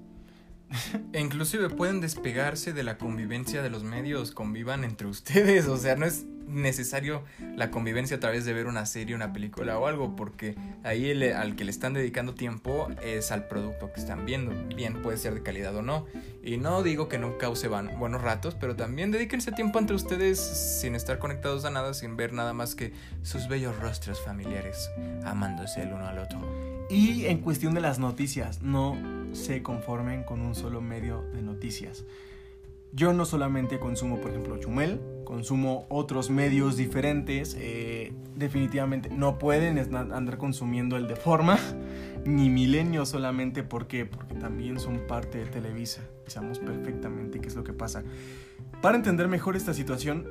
E inclusive pueden despegarse de la convivencia de los medios, convivan entre ustedes, o sea, no es necesario la convivencia a través de ver una serie, una película o algo, porque ahí el- al que le están dedicando tiempo es al producto que están viendo, bien puede ser de calidad o no, y no digo que no cause van- buenos ratos, pero también dedíquense tiempo entre ustedes sin estar conectados a nada, sin ver nada más que sus bellos rostros familiares, amándose el uno al otro. Y en cuestión de las noticias, no se conformen con un solo medio de noticias. Yo no solamente consumo, por ejemplo, Chumel, consumo otros medios diferentes. eh, definitivamente no pueden andar consumiendo el de forma, ni Milenio solamente. ¿Por qué? Porque también son parte de Televisa. Sabemos perfectamente qué es lo que pasa. Para entender mejor esta situación,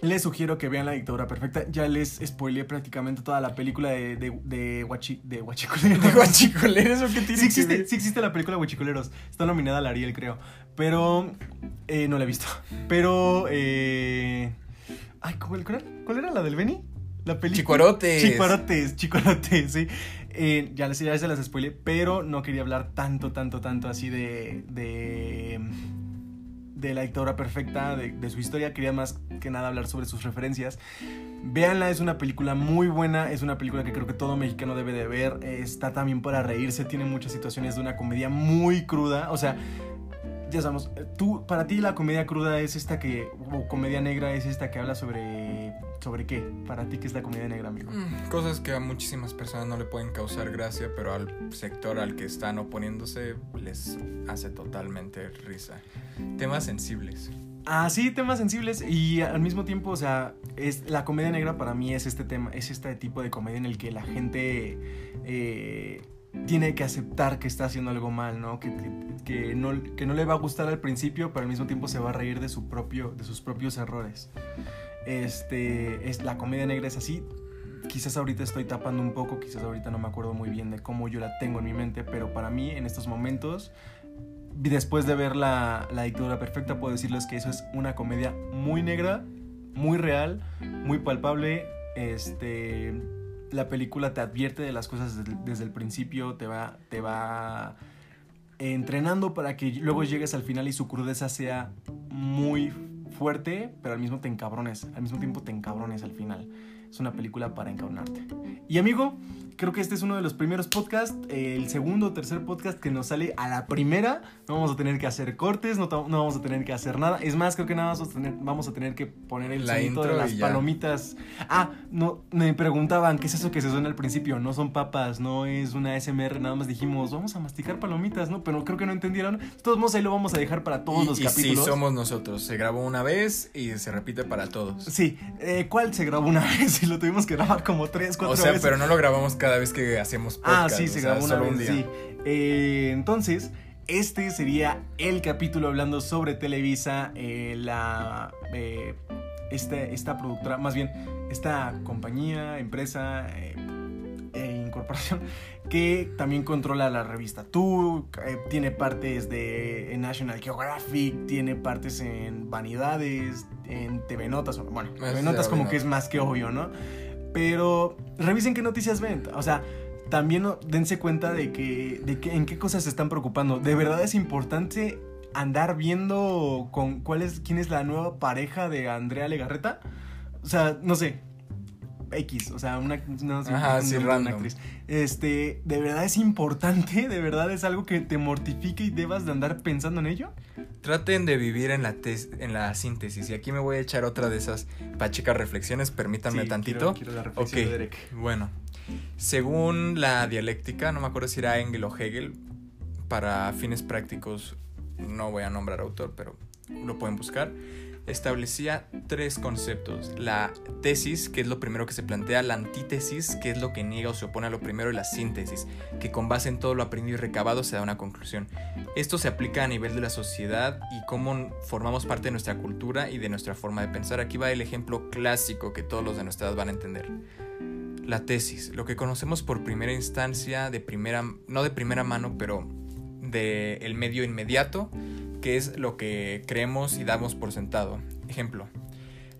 les sugiero que vean La Dictadura Perfecta. Ya les spoileé prácticamente toda la película de, de, de, Guachi, de Guachicoleros. ¿De guachicoleros o qué tiene Sí que existe, ver? sí existe la película Huachicoleros. Está nominada al Ariel, creo. Pero. eh, no la he visto. Pero. Eh, ay, ¿cuál, cuál era? ¿Cuál era la del Benny? La película. Chicuarotes. Chicuarotes, chicuarotes, sí. Eh, ya, les, ya se las spoilé, pero no quería hablar tanto, tanto, tanto así de. de. de la dictadura perfecta, de, de su historia. Quería más que nada hablar sobre sus referencias. Véanla, es una película muy buena, es una película que creo que todo mexicano debe de ver. Está también para reírse, tiene muchas situaciones de una comedia muy cruda. O sea, ya sabemos, eh, tú, para ti la comedia cruda es esta que, o comedia negra es esta que habla sobre, sobre qué? Para ti, ¿qué es la comedia negra, amigo? Mm, Cosas que a muchísimas personas no le pueden causar gracia, pero al sector al que están oponiéndose les hace totalmente risa. Temas sensibles. Ah, sí, temas sensibles y al mismo tiempo, o sea, es, la comedia negra para mí es este tema, es este tipo de comedia en el que la gente eh, tiene que aceptar que está haciendo algo mal, ¿no? Que, que- no? que no le va a gustar al principio, pero al mismo tiempo se va a reír de, su propio, de sus propios errores. Este, es, la comedia negra es así. Quizás ahorita estoy tapando un poco, quizás ahorita no me acuerdo muy bien de cómo yo la tengo en mi mente, pero para mí en estos momentos después de ver la, la dictadura perfecta, puedo decirles que eso es una comedia muy negra, muy real, muy palpable. Este, la película te advierte de las cosas desde, el principio, te va, te va entrenando para que luego llegues al final y su crudeza sea muy fuerte, pero al mismo te encabrones, al mismo tiempo te encabrones al final. Es una película para encabronarte. Y amigo, creo que este es uno de los primeros podcasts, eh, el segundo o tercer podcast que nos sale a la primera. No vamos a tener que hacer cortes, no, no vamos a tener que hacer nada. Es más, creo que nada más vamos a tener, vamos a tener que poner el La sonido de las palomitas. Ah, no, me preguntaban, ¿qué es eso que se suena al principio? No son papas, no es una SMR, nada más dijimos, vamos a masticar palomitas, ¿no? Pero creo que no entendieron. De todos modos, ahí lo vamos a dejar para todos y, los y sí, capítulos. somos nosotros. Se grabó una vez y se repite para todos. Sí, eh, ¿cuál se grabó una vez y lo tuvimos que grabar como tres, cuatro O sea, veces? pero no lo grabamos cada vez que hacemos podcast. Ah, sí, se sea, grabó una vez, un día. sí. Eh, entonces, este sería el capítulo hablando sobre Televisa, eh, la... eh, esta, esta productora, más bien, esta compañía, empresa, e incorporación que también controla la revista Tú, eh, tiene partes de National Geographic, tiene partes en Vanidades, en TV Notas, bueno, Eso TV Notas como que es más que obvio, ¿no? Pero revisen qué noticias ven, o sea, también dense cuenta de que, de que en qué cosas se están preocupando. De verdad es importante andar viendo con cuál es, quién es la nueva pareja de Andrea Legarreta. O sea, no sé. X, o sea, una, no, Ajá, sí, una actriz. Este, de verdad es importante, de verdad es algo que te mortifique y debas de andar pensando en ello. Traten de vivir en la, en la síntesis. Y aquí me voy a echar otra de esas pachecas reflexiones. Permítanme Sí, tantito. Quiero, quiero la reflexión Ok. de Derek. Bueno, según la dialéctica, no me acuerdo si era Engel o Hegel, para fines prácticos, no voy a nombrar autor, pero lo pueden buscar, establecía tres conceptos. La tesis, que es lo primero que se plantea, la antítesis, que es lo que niega o se opone a lo primero, y la síntesis, que con base en todo lo aprendido y recabado se da una conclusión. Esto se aplica a nivel de la sociedad y cómo formamos parte de nuestra cultura y de nuestra forma de pensar. Aquí va el ejemplo clásico que todos los de nuestra edad van a entender. La tesis, lo que conocemos por primera instancia, de primera, no de primera mano, pero de el medio inmediato, que es lo que creemos y damos por sentado. Ejemplo,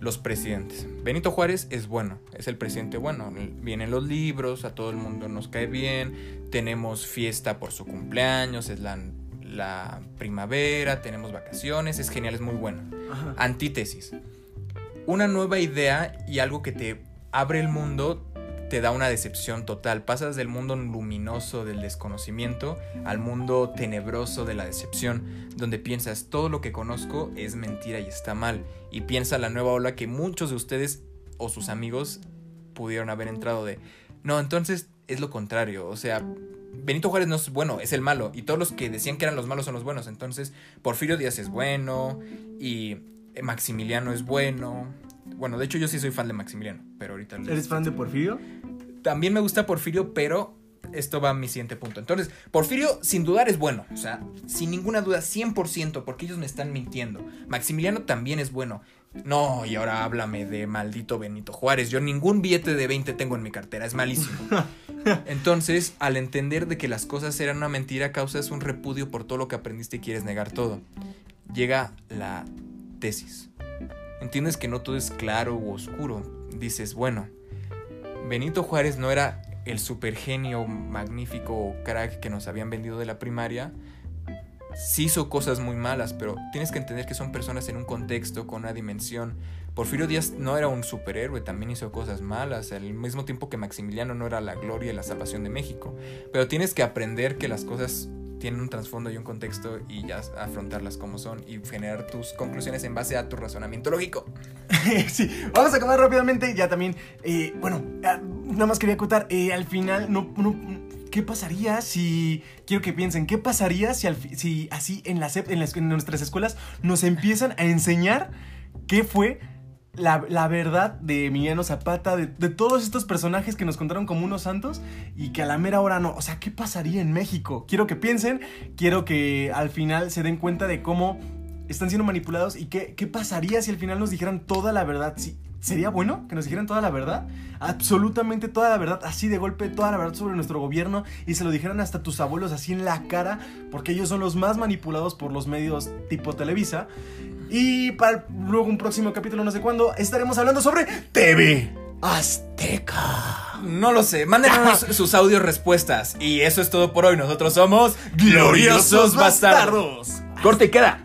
los presidentes. Benito Juárez es bueno, es el presidente bueno. Vienen los libros, a todo el mundo nos cae bien, tenemos fiesta por su cumpleaños, es la, la primavera, tenemos vacaciones, es genial, es muy bueno. Ajá. Antítesis. Una nueva idea y algo que te abre el mundo te da una decepción total. Pasas del mundo luminoso del desconocimiento al mundo tenebroso de la decepción, donde piensas todo lo que conozco es mentira y está mal. Y piensa la nueva ola que muchos de ustedes o sus amigos pudieron haber entrado de. No, entonces es lo contrario. O sea, Benito Juárez no es bueno, es el malo. Y todos los que decían que eran los malos son los buenos. Entonces, Porfirio Díaz es bueno. Y Maximiliano es bueno. Bueno, de hecho yo sí soy fan de Maximiliano, pero ahorita... ¿Eres fan de Porfirio? También me gusta Porfirio, pero esto va a mi siguiente punto. Entonces, Porfirio sin dudar es bueno, o sea, sin ninguna duda, 100%, porque ellos me están mintiendo. Maximiliano también es bueno. No, y ahora háblame de maldito Benito Juárez. Yo ningún billete de 20 tengo en mi cartera, es malísimo. Entonces, al entender de que las cosas eran una mentira, causas un repudio por todo lo que aprendiste y quieres negar todo. Llega la tesis. Entiendes que no todo es claro u oscuro. Dices, bueno, Benito Juárez no era el supergenio magnífico crack que nos habían vendido de la primaria. Sí hizo cosas muy malas, pero tienes que entender que son personas en un contexto, con una dimensión. Porfirio Díaz no era un superhéroe, también hizo cosas malas, al mismo tiempo que Maximiliano no era la gloria y la salvación de México. Pero tienes que aprender que las cosas tienen un trasfondo y un contexto y ya afrontarlas como son y generar tus conclusiones en base a tu razonamiento lógico. sí, vamos a acabar rápidamente. Ya también, eh, bueno, ah, nada más quería acotar. eh, al final, no, no, ¿qué pasaría si. Quiero que piensen, ¿qué pasaría si, al si así en, ep- en, las- en nuestras escuelas nos empiezan a enseñar qué fue la, la verdad de Emiliano Zapata, de, de todos estos personajes que nos contaron como unos santos y que a la mera hora no? O sea, ¿qué pasaría en México? Quiero que piensen, quiero que al final se den cuenta de cómo están siendo manipulados y qué, qué pasaría si al final nos dijeran toda la verdad. Sí, ¿Sería bueno que nos dijeran toda la verdad? Absolutamente toda la verdad, así de golpe, toda la verdad sobre nuestro gobierno y se lo dijeran hasta tus abuelos así en la cara, porque ellos son los más manipulados por los medios tipo Televisa. Y para luego un próximo capítulo, no sé cuándo, estaremos hablando sobre TV Azteca. No lo sé, mándenos sus audios respuestas. Y eso es todo por hoy. Nosotros somos Gloriosos Bastardos. Corte y queda.